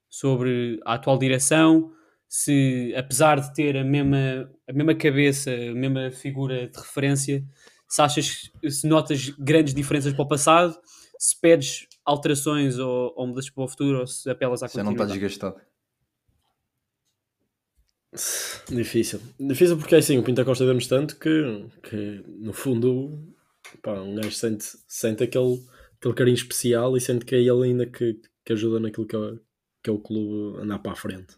[SPEAKER 2] sobre a atual direção, se apesar de ter a mesma, a mesma cabeça, a mesma figura de referência, se achas, se notas grandes diferenças para o passado, se pedes alterações ou, ou mudanças para o futuro, ou se apelas à continuidade.
[SPEAKER 3] Já não está desgastado.
[SPEAKER 4] Difícil. Difícil porque assim, o Pinta Costa demos tanto que, que no fundo pá, um gajo sente, sente aquele, aquele carinho especial e sente que é ele ainda que, que ajuda naquilo que é, que é o clube andar para a frente.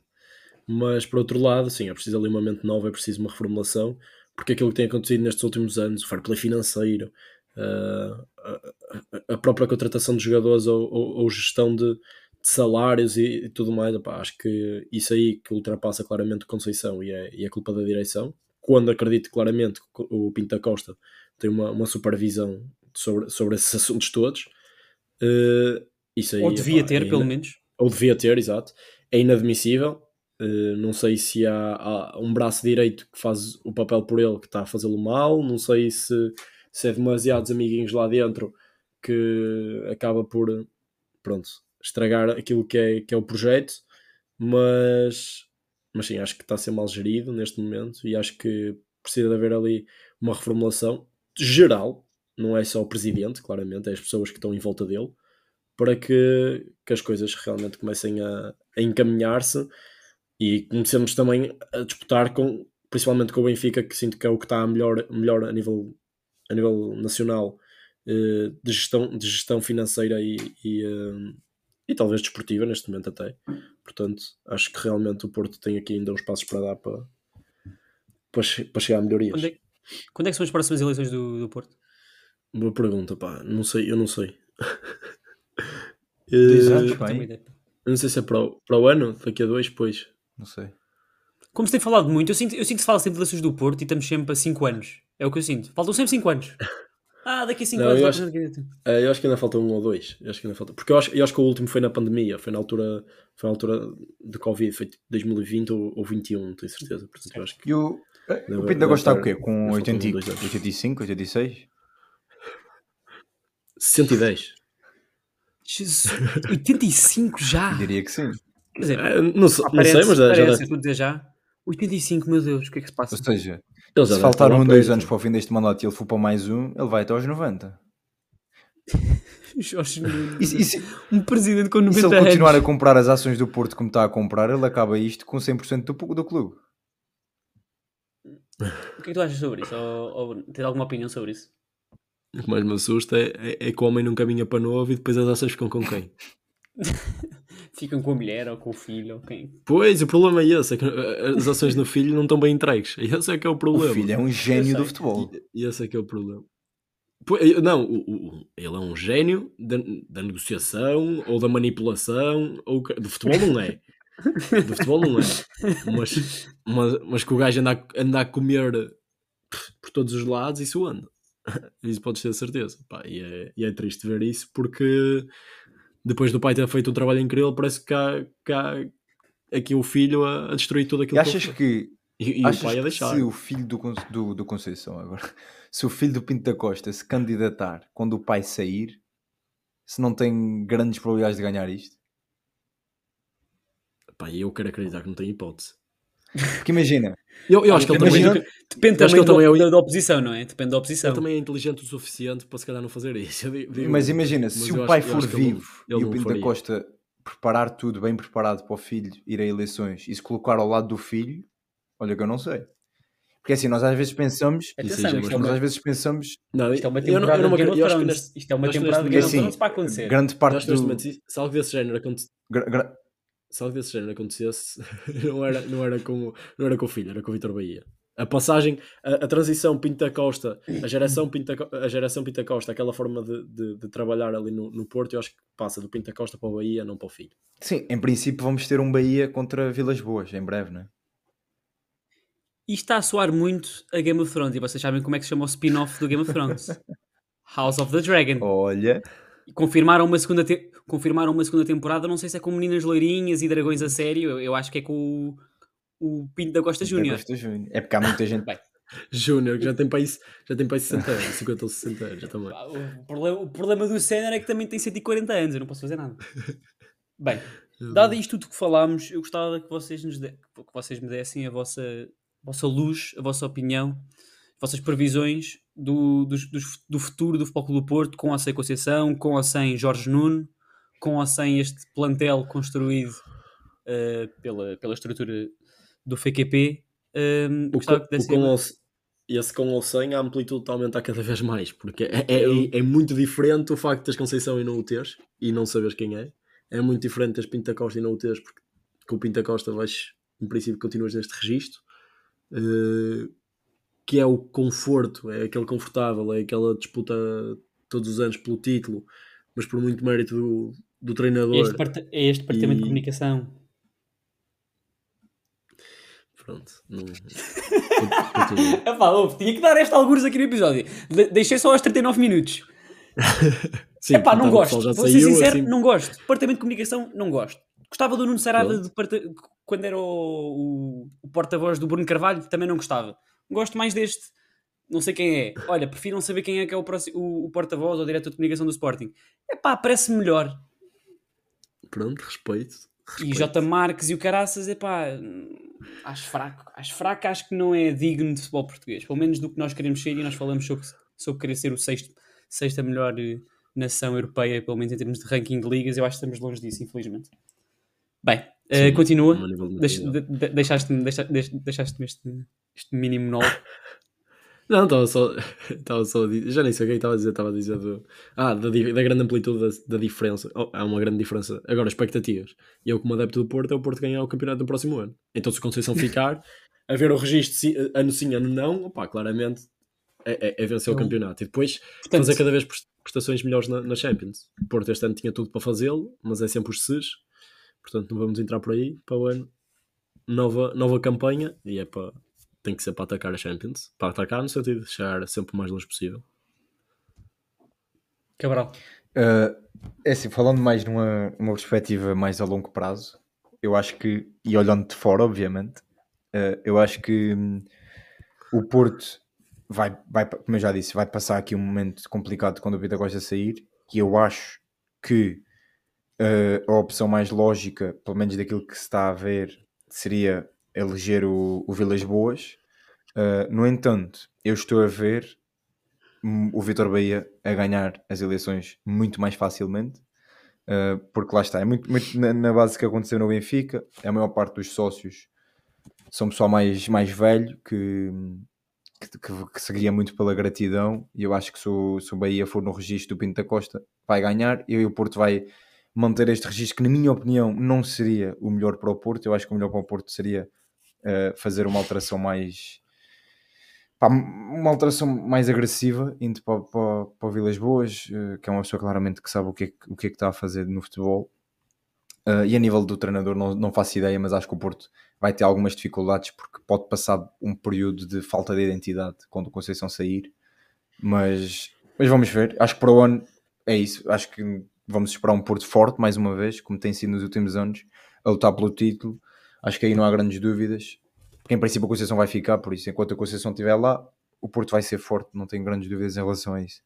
[SPEAKER 4] Mas por outro lado, sim, é preciso ali uma mente nova, é preciso uma reformulação, porque aquilo que tem acontecido nestes últimos anos, o fair play financeiro, uh, a, a, própria contratação de jogadores ou, ou, ou gestão de, de salários e, e tudo mais, opa, acho que isso aí que ultrapassa claramente o Conceição e é, e é culpa da direção. Quando acredito claramente que o Pinta Costa tem uma, uma supervisão sobre, sobre esses assuntos todos, uh, isso aí,
[SPEAKER 2] ou devia ter, é pelo menos.
[SPEAKER 4] Ou devia ter, exato. É inadmissível. Uh, não sei se há, há, um braço direito que faz o papel por ele que está a fazê-lo mal. Não sei se, se é demasiados amiguinhos lá dentro que acaba por pronto, estragar aquilo que é, que é o projeto, mas, mas sim, acho que está a ser mal gerido neste momento e acho que precisa de haver ali uma reformulação geral, não é só o presidente, claramente, é as pessoas que estão em volta dele, para que, que as coisas realmente comecem a, a encaminhar-se e comecemos também a disputar com, principalmente com o Benfica, que sinto que é o que está melhor, melhor a, nível, a nível nacional eh, de, gestão, de gestão financeira e, e, eh, e talvez desportiva neste momento até. Portanto, acho que realmente o Porto tem aqui ainda uns passos para dar para, para, para chegar a melhorias.
[SPEAKER 2] Quando é, quando é que são as próximas eleições do, do Porto?
[SPEAKER 4] Boa pergunta, pá. Não sei, eu não sei.
[SPEAKER 3] Dois
[SPEAKER 4] Eh,
[SPEAKER 3] anos,
[SPEAKER 4] eu não sei se é para o, para o ano, daqui a dois, pois.
[SPEAKER 3] Não sei.
[SPEAKER 2] Como se tem falado muito, eu sinto, eu sinto que se fala sempre de eleições do Porto e estamos sempre a 5 anos. É o que eu sinto. Faltam sempre 5 anos. Ah, daqui a 5
[SPEAKER 4] Não,
[SPEAKER 2] anos.
[SPEAKER 4] eu acho-. Eh, eu acho que ainda falta um ou dois. Eu acho que ainda falta. Porque eu acho, eu acho que o último foi na pandemia, foi na altura, foi na altura de Covid, foi tipo 2020 ou, ou 21, não tenho certeza. Portanto, eu acho que
[SPEAKER 3] E o,
[SPEAKER 4] Deve-
[SPEAKER 3] o Pinto
[SPEAKER 4] deve
[SPEAKER 3] Costa está o quê? Com
[SPEAKER 4] deve
[SPEAKER 3] 80,
[SPEAKER 4] faltar um, dois anos.
[SPEAKER 3] 85, 86?
[SPEAKER 4] 110.
[SPEAKER 2] Jesus, 85 já.
[SPEAKER 3] Eu diria que sim.
[SPEAKER 2] Quer dizer,
[SPEAKER 4] não, sei-
[SPEAKER 2] ah,
[SPEAKER 4] não sei,
[SPEAKER 2] parece,
[SPEAKER 4] mas já, já
[SPEAKER 2] dizer já. 85, meu Deus, o que é que se passa?
[SPEAKER 3] Ou seja, se
[SPEAKER 4] deve
[SPEAKER 3] faltar
[SPEAKER 4] estar lá
[SPEAKER 3] um, dois anos para o fim deste mandato e ele for para mais um, ele vai até aos 90.
[SPEAKER 2] Jorge
[SPEAKER 3] E, e se,
[SPEAKER 2] um presidente com
[SPEAKER 3] e se
[SPEAKER 2] 90
[SPEAKER 3] ele continuar
[SPEAKER 2] anos.
[SPEAKER 3] a comprar as ações do Porto como está a comprar, ele acaba isto com 100% do, do clube.
[SPEAKER 2] O que é que tu achas sobre isso? Ou, ou tens alguma opinião sobre isso?
[SPEAKER 4] O que mais me assusta é, é, é que o homem não caminha para novo e depois as ações ficam com quem?
[SPEAKER 2] Ficam com a mulher ou com o filho ou quem?
[SPEAKER 4] Pois, o problema é esse, é que eh, as ações no filho não estão bem entregues. Esse é que é o
[SPEAKER 3] O
[SPEAKER 4] problema.
[SPEAKER 3] filho é um gênio do futebol.
[SPEAKER 4] E esse é que é o problema. Eu- Não, o- o- ele é um gênio da, da negociação ou da manipulação, ou do futebol não é. Do futebol não é. Mas, mas, mas que o gajo anda a, anda a comer por todos os lados, isso anda. Isso podes ter certeza. Pá, e, é, e é triste ver isso porque depois do pai ter feito um trabalho incrível, parece que há, que há aqui o filho a, a destruir tudo
[SPEAKER 3] E
[SPEAKER 4] aquilo
[SPEAKER 3] achas
[SPEAKER 4] ele fez.
[SPEAKER 3] que,
[SPEAKER 4] E, e o
[SPEAKER 3] achas
[SPEAKER 4] pai a
[SPEAKER 3] que
[SPEAKER 4] deixar.
[SPEAKER 3] se o filho do, do, do Conceição agora, se o filho do Pinto da Costa se candidatar quando o pai sair, se não tem grandes probabilidades de ganhar isto?
[SPEAKER 4] Pá, eu quero acreditar que não tem hipótese.
[SPEAKER 3] Porque imagina,
[SPEAKER 4] Eu, eu acho que ele também,
[SPEAKER 3] Imagina-
[SPEAKER 2] Depende
[SPEAKER 4] acho
[SPEAKER 2] também,
[SPEAKER 4] que ele também é o-
[SPEAKER 2] da, oposição, não é? Depende da oposição.
[SPEAKER 4] ele também é inteligente o suficiente para se calhar não fazer isso. Digo-
[SPEAKER 3] mas imagina, se
[SPEAKER 4] eu
[SPEAKER 3] o
[SPEAKER 4] acho-
[SPEAKER 3] pai
[SPEAKER 4] eu
[SPEAKER 3] for
[SPEAKER 4] acho que ele não-
[SPEAKER 3] vivo
[SPEAKER 4] ele
[SPEAKER 3] e
[SPEAKER 4] não
[SPEAKER 3] o Pinto da. Costa preparar tudo bem preparado para o filho ir a eleições e se colocar ao lado do filho, olha que eu não sei. Porque assim, nós às vezes pensamos,
[SPEAKER 2] Atenção, isto é
[SPEAKER 3] nós
[SPEAKER 2] uma,
[SPEAKER 3] às vezes pensamos,
[SPEAKER 4] Não,
[SPEAKER 2] isto é uma
[SPEAKER 4] eu não- eu
[SPEAKER 2] temporada
[SPEAKER 4] não me
[SPEAKER 2] de Game
[SPEAKER 4] acredito-
[SPEAKER 2] of
[SPEAKER 4] eu acho que neste-
[SPEAKER 2] Isto é uma
[SPEAKER 4] acho que
[SPEAKER 2] temporada de
[SPEAKER 4] neste
[SPEAKER 2] Game of
[SPEAKER 3] momento-
[SPEAKER 2] Thrones para acontecer.
[SPEAKER 3] grande parte
[SPEAKER 4] acho que
[SPEAKER 3] do...
[SPEAKER 4] momento, se se algo desse género aconte-
[SPEAKER 3] gra- gra-
[SPEAKER 4] se algo desse género acontecesse, não era, não, era com, o- não era com o filho, era com o Vitor Bahia. A passagem, a, a transição Pinta Costa, a geração Pinta, a geração Pinta Costa, aquela forma de, de, de trabalhar ali no, no Porto, eu acho que passa do Pinta Costa para o Bahia, não para o filho.
[SPEAKER 3] Sim, em princípio vamos ter um Bahia contra Vilas Boas, em breve, não é?
[SPEAKER 2] Isto está a soar muito a Game of Thrones. E vocês sabem como é que se chama o spin-off do Game of Thrones? House of the Dragon.
[SPEAKER 3] Olha,
[SPEAKER 2] E Confirmaram uma, segunda te- confirmaram uma segunda temporada. Não sei se é com meninas loirinhas e dragões a sério. Eu, eu acho que é com o, o Pinto da Costa Júnior.
[SPEAKER 3] É porque há muita gente.
[SPEAKER 2] Bem,
[SPEAKER 4] Júnior, que já tem para isso, já tem para aí 60 anos, 50 ou 60 anos, já também.
[SPEAKER 2] o, problema, o problema do Senna é que também tem 140 anos. Eu não posso fazer nada. Bem, dado isto tudo que falámos, eu gostava que vocês, nos de- que vocês me dessem a vossa, a vossa luz, a vossa opinião, vossas previsões do, dos- dos- do futuro do Futebol Clube do Porto, com ou sem Conceição, com ou sem Jorge Nuno, com ou sem este plantel construído eh, pela, pela estrutura do FQP. Um,
[SPEAKER 4] O, co-
[SPEAKER 2] que
[SPEAKER 4] o com ou, se- esse com ou sem, a amplitude está a aumentar cada vez mais, porque é, é, é muito diferente o facto de teres Conceição e não o teres, e não saberes quem é. É muito diferente teres Pinta Costa e não o teres, porque com o Pinta Costa vais, em princípio, continuas neste registro. eh, que é o conforto, é aquele confortável, é aquela disputa todos os anos pelo título, mas por muito mérito do, do
[SPEAKER 2] é
[SPEAKER 4] treinador.
[SPEAKER 2] este, parte- é este departamento
[SPEAKER 4] E-
[SPEAKER 2] de comunicação.
[SPEAKER 4] Pronto, não...
[SPEAKER 2] Epá, ouve, tinha que dar esta algures aqui no episódio. De- deixei só aos 39 minutos.
[SPEAKER 4] Sim,
[SPEAKER 2] Epá, não
[SPEAKER 4] então, o
[SPEAKER 2] gosto. Vou ser sincero,
[SPEAKER 4] assim,
[SPEAKER 2] não gosto. Departamento de comunicação, não gosto. Gostava do Nuno Sarada de quando era o, o- o porta-voz do Bruno Carvalho, também não gostava. Gosto mais deste. Não sei quem é. Olha, prefiro não saber quem é que é o, próximo- o, o porta-voz ou diretor de comunicação do Sporting. Epá, parece melhor.
[SPEAKER 4] Pronto, respeito.
[SPEAKER 2] E
[SPEAKER 4] respeito.
[SPEAKER 2] J. Marques e o Caraças, epá, acho fraco. Acho fraco, acho que não é digno de futebol português. Pelo menos do que nós queremos ser e nós falamos sobre, sobre querer ser o sexto, sexta melhor eh, nação europeia, pelo menos em termos de ranking de ligas. Eu acho que estamos longe disso, infelizmente. Bem, eh,
[SPEAKER 4] Sim,
[SPEAKER 2] continua. Deixaste-me deixa- deix- deixaste-me este, Este mini monólogo.
[SPEAKER 4] Não, estava só, estava só a dizer, já nem sei o que é estava a dizer, estava a dizer do, ah, da, da grande amplitude da, da diferença. Oh, há uma grande diferença. Agora, expectativas. E eu, como adepto do Porto, é o Porto ganhar o campeonato no próximo ano. Então, se o Conceição ficar, a ver o registro ano sim, ano não, opá, claramente é, é, é vencer o
[SPEAKER 2] Eu-
[SPEAKER 4] campeonato. E depois
[SPEAKER 2] Portanto,
[SPEAKER 4] fazer cada vez prest- prestações melhores na, na Champions. O Porto este ano tinha tudo para fazê-lo, mas é sempre os ses. Portanto, não vamos entrar por aí para o ano. Nova, nova campanha e é para. Tem que ser para atacar a Champions. Para atacar no sentido de chegar sempre o mais longe possível.
[SPEAKER 2] Cabral.
[SPEAKER 3] Uh, é assim, falando mais numa, numa perspectiva mais a longo prazo, eu acho que, e olhando de fora, obviamente, uh, eu acho que hum, o Porto vai, vai, como eu já disse, vai passar aqui um momento complicado quando o Vitor Costa sair, e eu acho que uh, a opção mais lógica, pelo menos daquilo que se está a ver, seria eleger o, o Vilas Boas. Uh, no entanto, eu estou a ver hum, o Vitor Bahia a ganhar as eleições muito mais facilmente, uh, porque lá está, é muito, muito na, na base que aconteceu no Benfica, a maior parte dos sócios são pessoal mais, mais velho que, que, que, que seguia muito pela gratidão, e eu acho que se o, se o Bahia for no registro do Pinto da Costa, vai ganhar, e o Porto vai manter este registro, que na minha opinião não seria o melhor para o Porto, eu acho que o melhor para o Porto seria uh, fazer uma alteração mais pá, uma alteração mais agressiva indo para, para, para o Vilas Boas, eh, que é uma pessoa claramente que sabe o que é o que, é que está a fazer no futebol. Uh, e a nível do treinador, não, não faço ideia, mas acho que o Porto vai ter algumas dificuldades porque pode passar um período de falta de identidade quando o Conceição sair. Mas, mas vamos ver. Acho que para o ano é isso. Acho que vamos esperar um Porto forte mais uma vez, como tem sido nos últimos anos, a lutar pelo título. Acho que aí não há grandes dúvidas porque em princípio a Conceição vai ficar, por isso enquanto a Conceição estiver lá, o Porto vai ser forte, não tenho grandes dúvidas em relação a isso.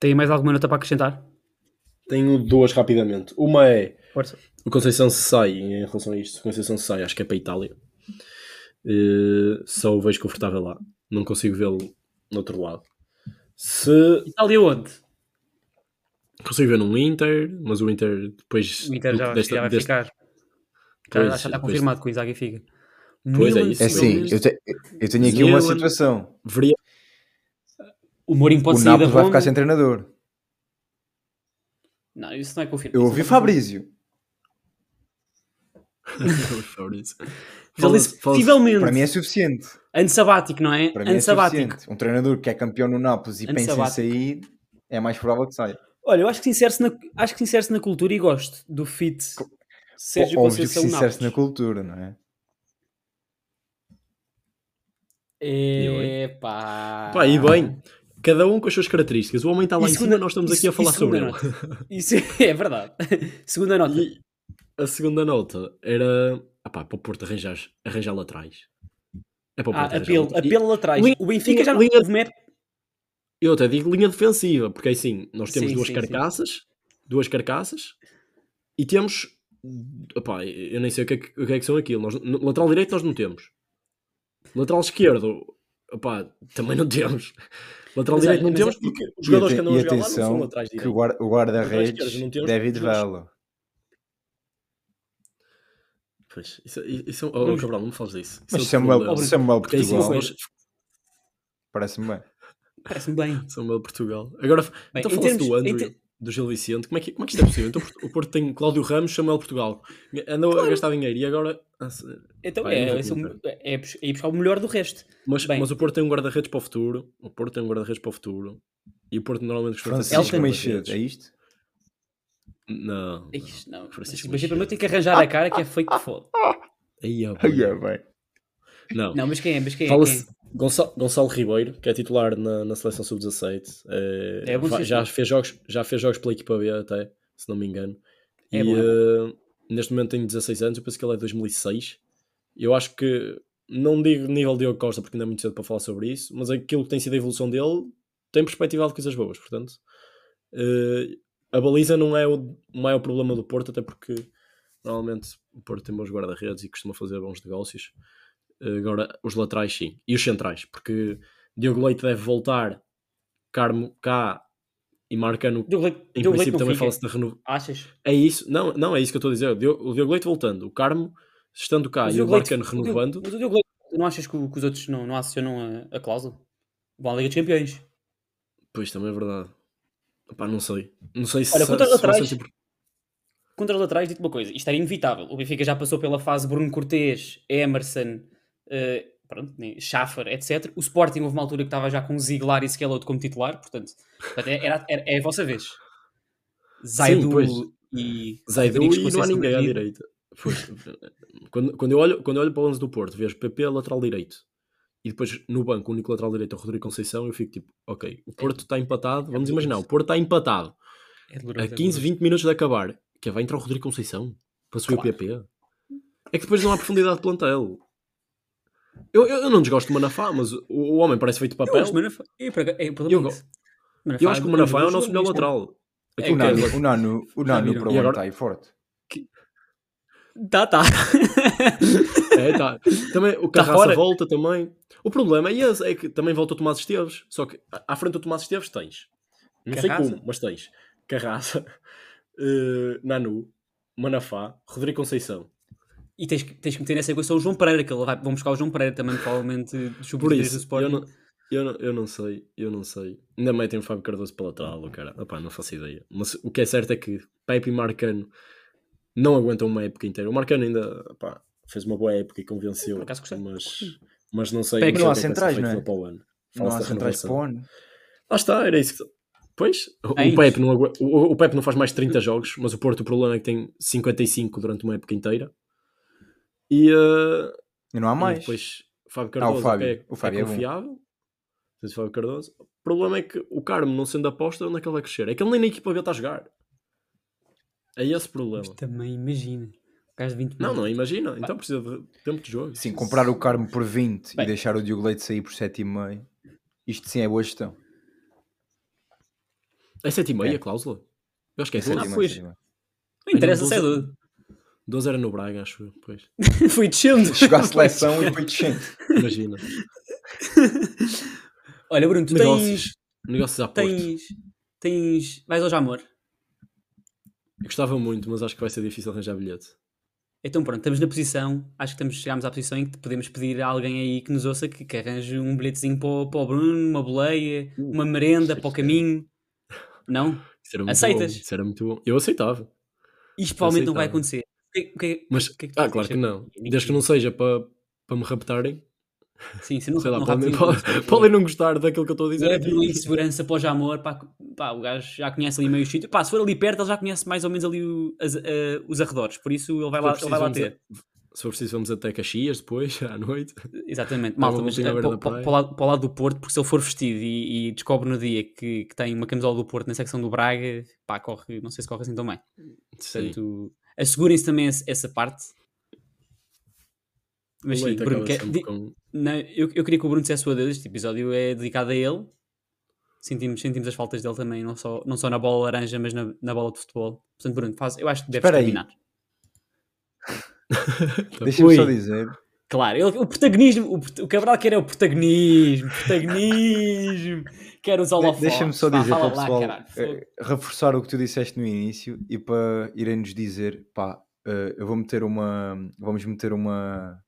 [SPEAKER 2] Tem mais alguma nota para acrescentar?
[SPEAKER 4] Tenho duas rapidamente. Uma é
[SPEAKER 2] Força.
[SPEAKER 4] o Conceição se sai em relação a isto. O Conceição se sai, acho que é para a Itália. Eh, só o vejo confortável lá. Não consigo vê-lo no outro lado. Se
[SPEAKER 2] Itália onde?
[SPEAKER 4] Consigo ver num Inter, mas o Inter depois
[SPEAKER 2] O Inter já,
[SPEAKER 4] desta-
[SPEAKER 2] já vai
[SPEAKER 4] deste-
[SPEAKER 2] ficar. Já,
[SPEAKER 4] Pois,
[SPEAKER 2] já está confirmado que o Inzaghi fica.
[SPEAKER 4] Pois é
[SPEAKER 2] Milan,
[SPEAKER 4] isso.
[SPEAKER 3] É assim, eu, te- eu tenho aqui uma
[SPEAKER 4] Milan-
[SPEAKER 3] situação.
[SPEAKER 4] veria
[SPEAKER 2] O Mourinho pode
[SPEAKER 3] O
[SPEAKER 2] sair da
[SPEAKER 3] Nápoles vai
[SPEAKER 2] Roma.
[SPEAKER 3] ficar sem treinador.
[SPEAKER 2] Não, isso não é confirmado.
[SPEAKER 3] Eu ouvi
[SPEAKER 2] é
[SPEAKER 3] Fabrício.
[SPEAKER 4] Fabrício.
[SPEAKER 2] confirmado. Ele
[SPEAKER 4] Fala-
[SPEAKER 2] disse, possivelmente.
[SPEAKER 3] Para mim é suficiente.
[SPEAKER 2] Ano sabático, não é?
[SPEAKER 3] Para mim
[SPEAKER 2] Ano
[SPEAKER 3] é
[SPEAKER 2] sabático.
[SPEAKER 3] suficiente. Um treinador que é campeão no Nápoles e pensa em sair, é mais provável que saia.
[SPEAKER 2] Olha, eu acho que sincero-se na, acho que sincero na cultura e gosto do fit Sérgio
[SPEAKER 3] Óbvio que
[SPEAKER 2] Conceição
[SPEAKER 3] sincero-se na cultura, não é?
[SPEAKER 2] Epá.
[SPEAKER 4] Pá, e bem, cada um com as suas características. O homem está lá
[SPEAKER 2] E
[SPEAKER 4] em
[SPEAKER 2] segunda-
[SPEAKER 4] cima, nós estamos aqui a falar sobre ele.
[SPEAKER 2] Isso é verdade. Segunda nota.
[SPEAKER 4] E a segunda nota era ah pá, para o Porto arranjar, arranjar laterais. É para o
[SPEAKER 2] Ah,
[SPEAKER 4] Porto arranjar
[SPEAKER 2] apelo, apelo lá atrás. O Benfica já não.
[SPEAKER 4] linha-
[SPEAKER 2] houve uma época-
[SPEAKER 4] E eu até digo linha defensiva, porque assim, nós temos
[SPEAKER 2] Sim,
[SPEAKER 4] duas
[SPEAKER 2] sim, sim.
[SPEAKER 4] carcaças, duas carcaças, e temos, opá, eu nem sei o que é que, o que, é que são aquilo. Nós, lateral direito nós não temos. Lateral esquerdo, opá, também não temos. Lateral
[SPEAKER 2] Mas
[SPEAKER 4] direito
[SPEAKER 2] olha,
[SPEAKER 4] não
[SPEAKER 2] mas
[SPEAKER 4] temos
[SPEAKER 2] é-
[SPEAKER 4] porque os jogadores que
[SPEAKER 3] aten-
[SPEAKER 4] andam a jogar lá não são laterais
[SPEAKER 3] que o
[SPEAKER 4] direitos.
[SPEAKER 3] o guarda-redes, David
[SPEAKER 4] mas-
[SPEAKER 3] Vela.
[SPEAKER 4] Pois, isso, isso, oh,
[SPEAKER 2] Vamos-
[SPEAKER 4] Cabral, não me fales disso. Isso
[SPEAKER 3] Mas
[SPEAKER 4] é
[SPEAKER 3] Samuel,
[SPEAKER 4] problema.
[SPEAKER 3] Samuel
[SPEAKER 4] é
[SPEAKER 3] Portugal, parece-me bem.
[SPEAKER 2] Parece-me bem.
[SPEAKER 4] Samuel Portugal. Agora,
[SPEAKER 2] Bem,
[SPEAKER 4] então falaste do Andrew,
[SPEAKER 2] ter-
[SPEAKER 4] do Gil Vicente. Como é, que, como é que isto é possível? Então o Porto tem Cláudio Ramos, Samuel Portugal. Andou a gastar dinheiro e agora... ah,
[SPEAKER 2] Então
[SPEAKER 4] Pá,
[SPEAKER 2] é, é, é, é ir buscar o melhor do resto.
[SPEAKER 4] Mas,
[SPEAKER 2] Bem.
[SPEAKER 4] mas o Porto tem um guarda-redes para o futuro. O Porto tem um guarda-redes para o futuro. E o Porto normalmente
[SPEAKER 3] Francisco Meixedo, é isto?
[SPEAKER 4] Não.
[SPEAKER 2] Ixi, não.
[SPEAKER 4] Francisco
[SPEAKER 2] Mas
[SPEAKER 4] Machado.
[SPEAKER 2] primeiro tem que arranjar a cara que é feito de foda.
[SPEAKER 4] Aí, ó,
[SPEAKER 3] Ai, é bem.
[SPEAKER 4] Não.
[SPEAKER 2] Não, mas quem é? Mas quem é?
[SPEAKER 4] Fala-se
[SPEAKER 2] Quem
[SPEAKER 4] Gonçalo, Gonçalo Ribeiro, que é titular na, na seleção sub-17. eh,
[SPEAKER 2] É sim,
[SPEAKER 4] já, fez jogos, já fez jogos pela equipa B até, se não me engano.
[SPEAKER 2] É
[SPEAKER 4] e
[SPEAKER 2] é
[SPEAKER 4] eh, neste momento tem 16 anos, eu penso que ele é de 2006. Eu acho que, não digo nível Diogo Costa, porque ainda é muito cedo para falar sobre isso, mas aquilo que tem sido a evolução dele tem perspectiva de coisas boas. Portanto, eh, a baliza não é o maior problema do Porto, até porque normalmente o Porto tem bons guarda-redes e costuma fazer bons negócios. Agora, os laterais sim. E os centrais, porque Diogo Leite deve voltar, Carmo cá e Marcano.
[SPEAKER 2] Diogo Leite,
[SPEAKER 4] Em
[SPEAKER 2] Diogo Leite
[SPEAKER 4] princípio também fala-se da renovação.
[SPEAKER 2] Achas?
[SPEAKER 4] É isso? Não, não, é isso que eu estou a dizer. O Diogo, o Diogo Leite voltando, o Carmo Estando cá
[SPEAKER 2] Mas
[SPEAKER 4] e o
[SPEAKER 2] Leite-
[SPEAKER 4] Marcano
[SPEAKER 2] o Diogo-
[SPEAKER 4] renovando,
[SPEAKER 2] Mas o Diogo Leite, não achas que, o- que os outros não, não acionam a, a cláusula? Vão à Liga dos Campeões.
[SPEAKER 4] pois também é verdade. Pá, não sei. Não sei se.
[SPEAKER 2] Olha, contra
[SPEAKER 4] se
[SPEAKER 2] os laterais-
[SPEAKER 4] vocês-
[SPEAKER 2] Contra os laterais, digo-te uma coisa, isto era inevitável. O Benfica já passou pela fase Bruno Cortês, Emerson, eh, pronto, Schaffer, etc. O Sporting houve uma altura que estava já com Ziegler e Skeloto como titular, portanto, é- era, era- é a vossa vez. Zaidu
[SPEAKER 4] pois.
[SPEAKER 2] e
[SPEAKER 4] Zaidu e não há ninguém à direita. Pois, quando, quando, eu olho, quando eu olho para o 11 do Porto, vejo PP lateral direito e depois no banco o único lateral direito é o Rodrigo Conceição, eu fico tipo, ok, o Porto está empatado, vamos imaginar, o Porto está empatado
[SPEAKER 2] É
[SPEAKER 4] a
[SPEAKER 2] doloroso, é
[SPEAKER 4] 15,
[SPEAKER 2] doloroso.
[SPEAKER 4] 20 minutos de acabar, que é, vai entrar o Rodrigo Conceição para subir
[SPEAKER 2] Claro.
[SPEAKER 4] o PP. É que depois não há profundidade de plantel. Eu, eu, eu não desgosto do Manafá, mas o, o homem parece feito de
[SPEAKER 2] Eu
[SPEAKER 4] papel.
[SPEAKER 2] acho que o Manafá- é, é, o
[SPEAKER 4] Eu
[SPEAKER 2] problema é esse.
[SPEAKER 4] Eu acho que o Manafá é o nosso melhor lateral.
[SPEAKER 2] É,
[SPEAKER 3] O
[SPEAKER 2] ok.
[SPEAKER 4] que
[SPEAKER 3] Nano, o Nano, o Nano para o
[SPEAKER 4] agora-
[SPEAKER 3] está aí forte.
[SPEAKER 2] Tá, tá.
[SPEAKER 4] É, tá. Também o
[SPEAKER 2] Tá
[SPEAKER 4] Carraça
[SPEAKER 2] fora.
[SPEAKER 4] volta também. O problema é esse, é que também volta o Tomás Esteves. Só que à- frente do Tomás Esteves tens. Não sei
[SPEAKER 2] Carraça.
[SPEAKER 4] como, mas tens. Carraça, eh, Nanu, Manafá, Rodrigo Conceição.
[SPEAKER 2] E tens, que- tens que meter nessa equação o João Pereira, que ele vai, vão buscar o João Pereira também, provavelmente,
[SPEAKER 4] Por
[SPEAKER 2] sub do
[SPEAKER 4] isso,
[SPEAKER 2] Sporting.
[SPEAKER 4] eu não, eu, não, eu não sei, eu não sei. Ainda metem o Fábio Cardoso para lateral, cara. Opá, não faço ideia. Mas o que é certo é que Pepe e Marcano não aguentam uma época inteira. O Marcano ainda opá, fez uma boa época e convenceu,
[SPEAKER 2] Por acaso
[SPEAKER 4] mas, mas não sei.
[SPEAKER 2] Pepe
[SPEAKER 4] não
[SPEAKER 3] há
[SPEAKER 4] o que é
[SPEAKER 3] centrais, não é?
[SPEAKER 4] para o ano.
[SPEAKER 3] Não há centrais para o ano.
[SPEAKER 4] Lá está, era isso que... Pois, o,
[SPEAKER 2] É
[SPEAKER 4] o
[SPEAKER 2] isso.
[SPEAKER 4] Pepe não, o, o Pepe não faz mais de 30 jogos, mas o Porto o problema é que tem 55 durante uma época inteira. E, eh,
[SPEAKER 3] E não há mais.
[SPEAKER 4] depois Fábio
[SPEAKER 3] Ah, o
[SPEAKER 4] Cardoso
[SPEAKER 3] Fábio.
[SPEAKER 4] é,
[SPEAKER 3] O Fábio é
[SPEAKER 4] é confiável. Diz Fábio Cardoso. O problema é que o Carmo não sendo aposta, onde é que ele vai crescer? É que ele nem na equipa B está a jogar. É esse o problema.
[SPEAKER 2] Mas também imagina. O gajo de 20
[SPEAKER 4] Não, não, imagina. Então precisa de tempo de jogo.
[SPEAKER 3] Sim, comprar o Carmo por 20
[SPEAKER 2] Bem.
[SPEAKER 3] e deixar o Diogo Leite sair por 7,5. Isto sim é boa gestão.
[SPEAKER 4] É 7,5
[SPEAKER 3] É.
[SPEAKER 4] a cláusula? Eu acho que é
[SPEAKER 3] É
[SPEAKER 4] 12.
[SPEAKER 3] 7,5,
[SPEAKER 2] pois.
[SPEAKER 3] 7,5.
[SPEAKER 2] Não interessa
[SPEAKER 4] Não,
[SPEAKER 2] se é
[SPEAKER 4] 12
[SPEAKER 2] doido.
[SPEAKER 4] 12 era no Braga, acho eu. Pois.
[SPEAKER 2] Foi descendo.
[SPEAKER 3] Chegou à seleção e foi descendo.
[SPEAKER 4] Imagina.
[SPEAKER 2] Olha, Bruno, tu
[SPEAKER 4] Negócios.
[SPEAKER 2] tens,
[SPEAKER 4] Negócios à porta.
[SPEAKER 2] tens, tens. Vais ao Jamor.
[SPEAKER 4] Eu gostava muito, mas acho que vai ser difícil arranjar bilhete.
[SPEAKER 2] Então pronto, estamos na posição, acho que estamos, chegámos à posição em que podemos pedir a alguém aí que nos ouça que, que arranje um bilhetezinho para, o- para o Bruno, uma boleia,
[SPEAKER 4] Uh,
[SPEAKER 2] uma merenda para o caminho. Não?
[SPEAKER 4] Isso era muito
[SPEAKER 2] Aceitas?
[SPEAKER 4] bom. Isso era muito bom. Eu aceitava.
[SPEAKER 2] Isto provavelmente não vai acontecer. Que- que-
[SPEAKER 4] Mas,
[SPEAKER 2] que é
[SPEAKER 4] ah, claro que
[SPEAKER 2] achas?
[SPEAKER 4] não. Desde que não seja para, para me raptarem,
[SPEAKER 2] Sim, se não,
[SPEAKER 4] sei lá,
[SPEAKER 2] não
[SPEAKER 4] podem, podem, não gostar daquilo que eu estou a dizer.
[SPEAKER 2] Leve
[SPEAKER 4] aqui.
[SPEAKER 2] um em segurança para o Jamor, pá, pá, o gajo já conhece ali meio sítio. Pá, se for ali perto, ele já conhece mais ou menos ali o- as- eh, os arredores, por isso ele vai lá, ele vai lá ter.
[SPEAKER 4] a- Se for preciso, vamos até Caxias depois, à noite.
[SPEAKER 2] Exatamente, malta, mas para, lado, para o lado do Porto, porque se ele for vestido e, e descobre no dia que, que tem uma camisola do Porto na secção do Braga, pá, corre, não sei se corre assim tão bem.
[SPEAKER 4] Sim.
[SPEAKER 2] Assegurem-se também essa parte. Mas
[SPEAKER 4] O
[SPEAKER 2] sim,
[SPEAKER 4] leite
[SPEAKER 2] Bruno, quer-
[SPEAKER 4] com-
[SPEAKER 2] não, eu, eu queria que o Bruno dissesse a sua dedo, este episódio é dedicado a ele. Sentimos, sentimos as faltas dele também, não só, não só na bola laranja, mas na, na bola de futebol. Portanto, Bruno, faz, eu acho que deves
[SPEAKER 3] Espera
[SPEAKER 2] terminar.
[SPEAKER 3] Deixa-me só dizer.
[SPEAKER 2] Claro, ele- o protagonismo, o, o Cabral quer é o protagonismo, protagonismo, quer os holofotes.
[SPEAKER 3] Deixa-me só dizer para o
[SPEAKER 2] lá,
[SPEAKER 3] pessoal
[SPEAKER 2] fogo.
[SPEAKER 3] eh, reforçar o que tu disseste no início e para irem-nos dizer, pá, eh, eu vou meter uma, vamos meter uma,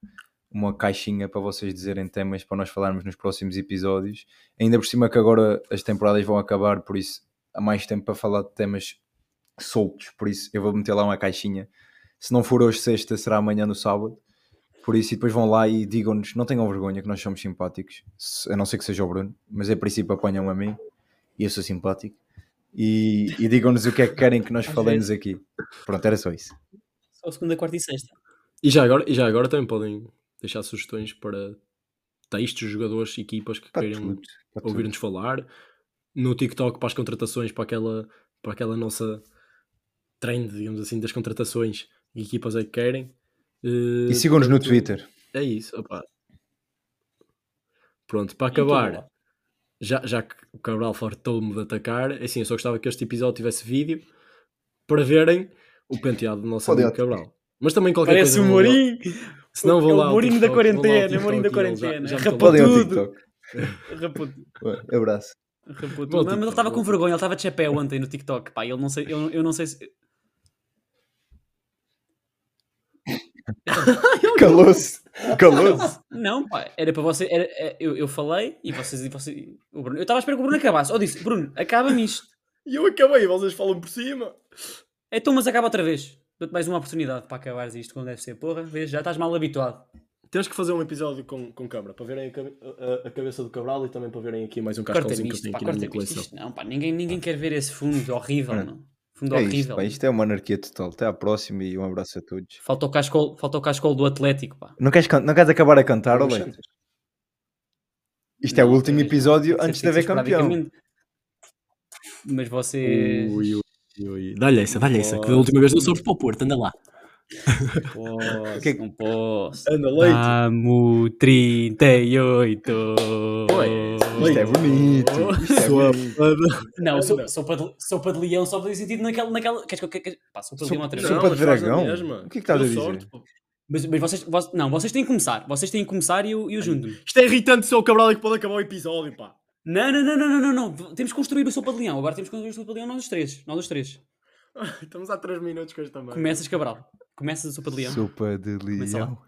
[SPEAKER 3] uma caixinha para vocês dizerem temas para nós falarmos nos próximos episódios. Ainda por cima que agora as temporadas vão acabar, por isso há mais tempo para falar de temas soltos, por isso eu vou meter lá uma caixinha. Se não for hoje sexta, será amanhã no sábado. Por isso, e depois vão lá e digam-nos, não tenham vergonha que nós somos simpáticos, se- a não ser que seja o Bruno, mas a princípio apanham a mim e eu sou simpático. E, e digam-nos o que é que querem que nós falemos aqui. Pronto, era só isso.
[SPEAKER 2] Só segunda, quarta e sexta.
[SPEAKER 4] E já, agora, e já agora também podem deixar sugestões para textos, jogadores, equipas que
[SPEAKER 3] Para
[SPEAKER 4] queiram
[SPEAKER 3] tudo.
[SPEAKER 4] ouvir-nos falar. No TikTok para as contratações, para aquela, para aquela nossa trend, digamos assim, das contratações e equipas é que querem. Eh,
[SPEAKER 3] E sigam-nos no Twitter.
[SPEAKER 4] É isso, opá. Pronto, para
[SPEAKER 2] E tudo
[SPEAKER 4] acabar, já, já que o Cabral fartou-me de atacar, é assim, eu só gostava que este episódio tivesse vídeo para verem o penteado do nosso amigo. Cabral. Mas também qualquer
[SPEAKER 2] Parece
[SPEAKER 4] coisa.
[SPEAKER 2] o
[SPEAKER 4] vão lá-
[SPEAKER 2] Mourinho.
[SPEAKER 4] Se não
[SPEAKER 2] É
[SPEAKER 4] vão
[SPEAKER 2] o
[SPEAKER 4] lá ao
[SPEAKER 2] Mourinho da quarentena, o Mourinho da
[SPEAKER 4] já-
[SPEAKER 2] quarentena.
[SPEAKER 4] já
[SPEAKER 2] Rapou tudo.
[SPEAKER 3] TikTok.
[SPEAKER 2] Rapou tudo.
[SPEAKER 3] Abraço.
[SPEAKER 2] Rapou tudo. Mas ele estava com vergonha, ele estava de chapéu ontem no TikTok. Pá, ele não sei, eu, eu não sei se.
[SPEAKER 3] Calou-se. Calou-se.
[SPEAKER 2] Não, pá, era para você. Era, é, eu, eu falei e vocês. E você, o Bruno, eu estava a esperar que o Bruno acabasse. Eu disse, Bruno, acaba-me isto.
[SPEAKER 4] E eu acabei, vocês falam por cima.
[SPEAKER 2] Então, mas acaba outra vez. Dou-te mais uma oportunidade para acabares isto como deve ser. Porra, vês, já estás mal habituado.
[SPEAKER 4] Temos que fazer um episódio com, com câmara para verem a, a- a cabeça do Cabral e também para verem aqui mais um cascalzinho que eu tenho
[SPEAKER 2] pá,
[SPEAKER 4] aqui na minha
[SPEAKER 2] isto.
[SPEAKER 4] coleção.
[SPEAKER 2] Isto Não, pá, ninguém, ninguém quer ver esse fundo horrível,
[SPEAKER 3] Mano,
[SPEAKER 2] não. Fundo
[SPEAKER 3] É isto,
[SPEAKER 2] horrível.
[SPEAKER 3] pá, isto é uma anarquia total. Até à próxima e um abraço a todos.
[SPEAKER 2] Falta o cascol, falta o cascol do Atlético, pá.
[SPEAKER 3] Não queres, não queres acabar a cantar, Olé? Isto é o
[SPEAKER 2] Não,
[SPEAKER 3] último
[SPEAKER 2] mas-
[SPEAKER 3] episódio antes de haver campeão.
[SPEAKER 2] Mas vocês.
[SPEAKER 4] Ui, ui, ui. Dá-lhe essa, dá-lhe essa, que da última vez não sobes para o Porto, anda lá.
[SPEAKER 2] Posso,
[SPEAKER 3] Que
[SPEAKER 2] não posso.
[SPEAKER 4] Anda, leite.
[SPEAKER 2] Amo 38.
[SPEAKER 3] Isto é bonito. Isto é bonito.
[SPEAKER 2] Não, sou, sopa, de, sopa de leão só fazia sentido naquela. naquela queres que eu- que- que- pá, sopa de leão outra vez.
[SPEAKER 3] Sopa de dragão? O que é que estás a dizer?
[SPEAKER 2] Mas, mas vocês, vos- não, vocês têm que começar. Vocês têm que começar e eu, e eu junto-me.
[SPEAKER 4] Isto é irritante ser o Cabral e que pode acabar o episódio, pá.
[SPEAKER 2] Não, não, não, não, não, não, não. Temos que construir o sopa de leão. Agora temos que construir o sopa de leão nós os três. Nós os três.
[SPEAKER 4] Estamos há 3 minutos com esta merda.
[SPEAKER 2] Começas, Cabral. Começas a sopa de leão.
[SPEAKER 3] Sopa de
[SPEAKER 2] Começa
[SPEAKER 3] leão.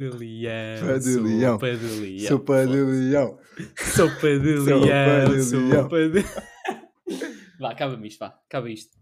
[SPEAKER 2] de leão.
[SPEAKER 3] Sopa de leão.
[SPEAKER 2] Sopa de leão.
[SPEAKER 3] Sopa de leão.
[SPEAKER 2] Sopa de
[SPEAKER 3] Sopa
[SPEAKER 2] leão.
[SPEAKER 3] de leão.
[SPEAKER 2] Sopa de... Vá, acaba-me isto, vá. Acaba isto.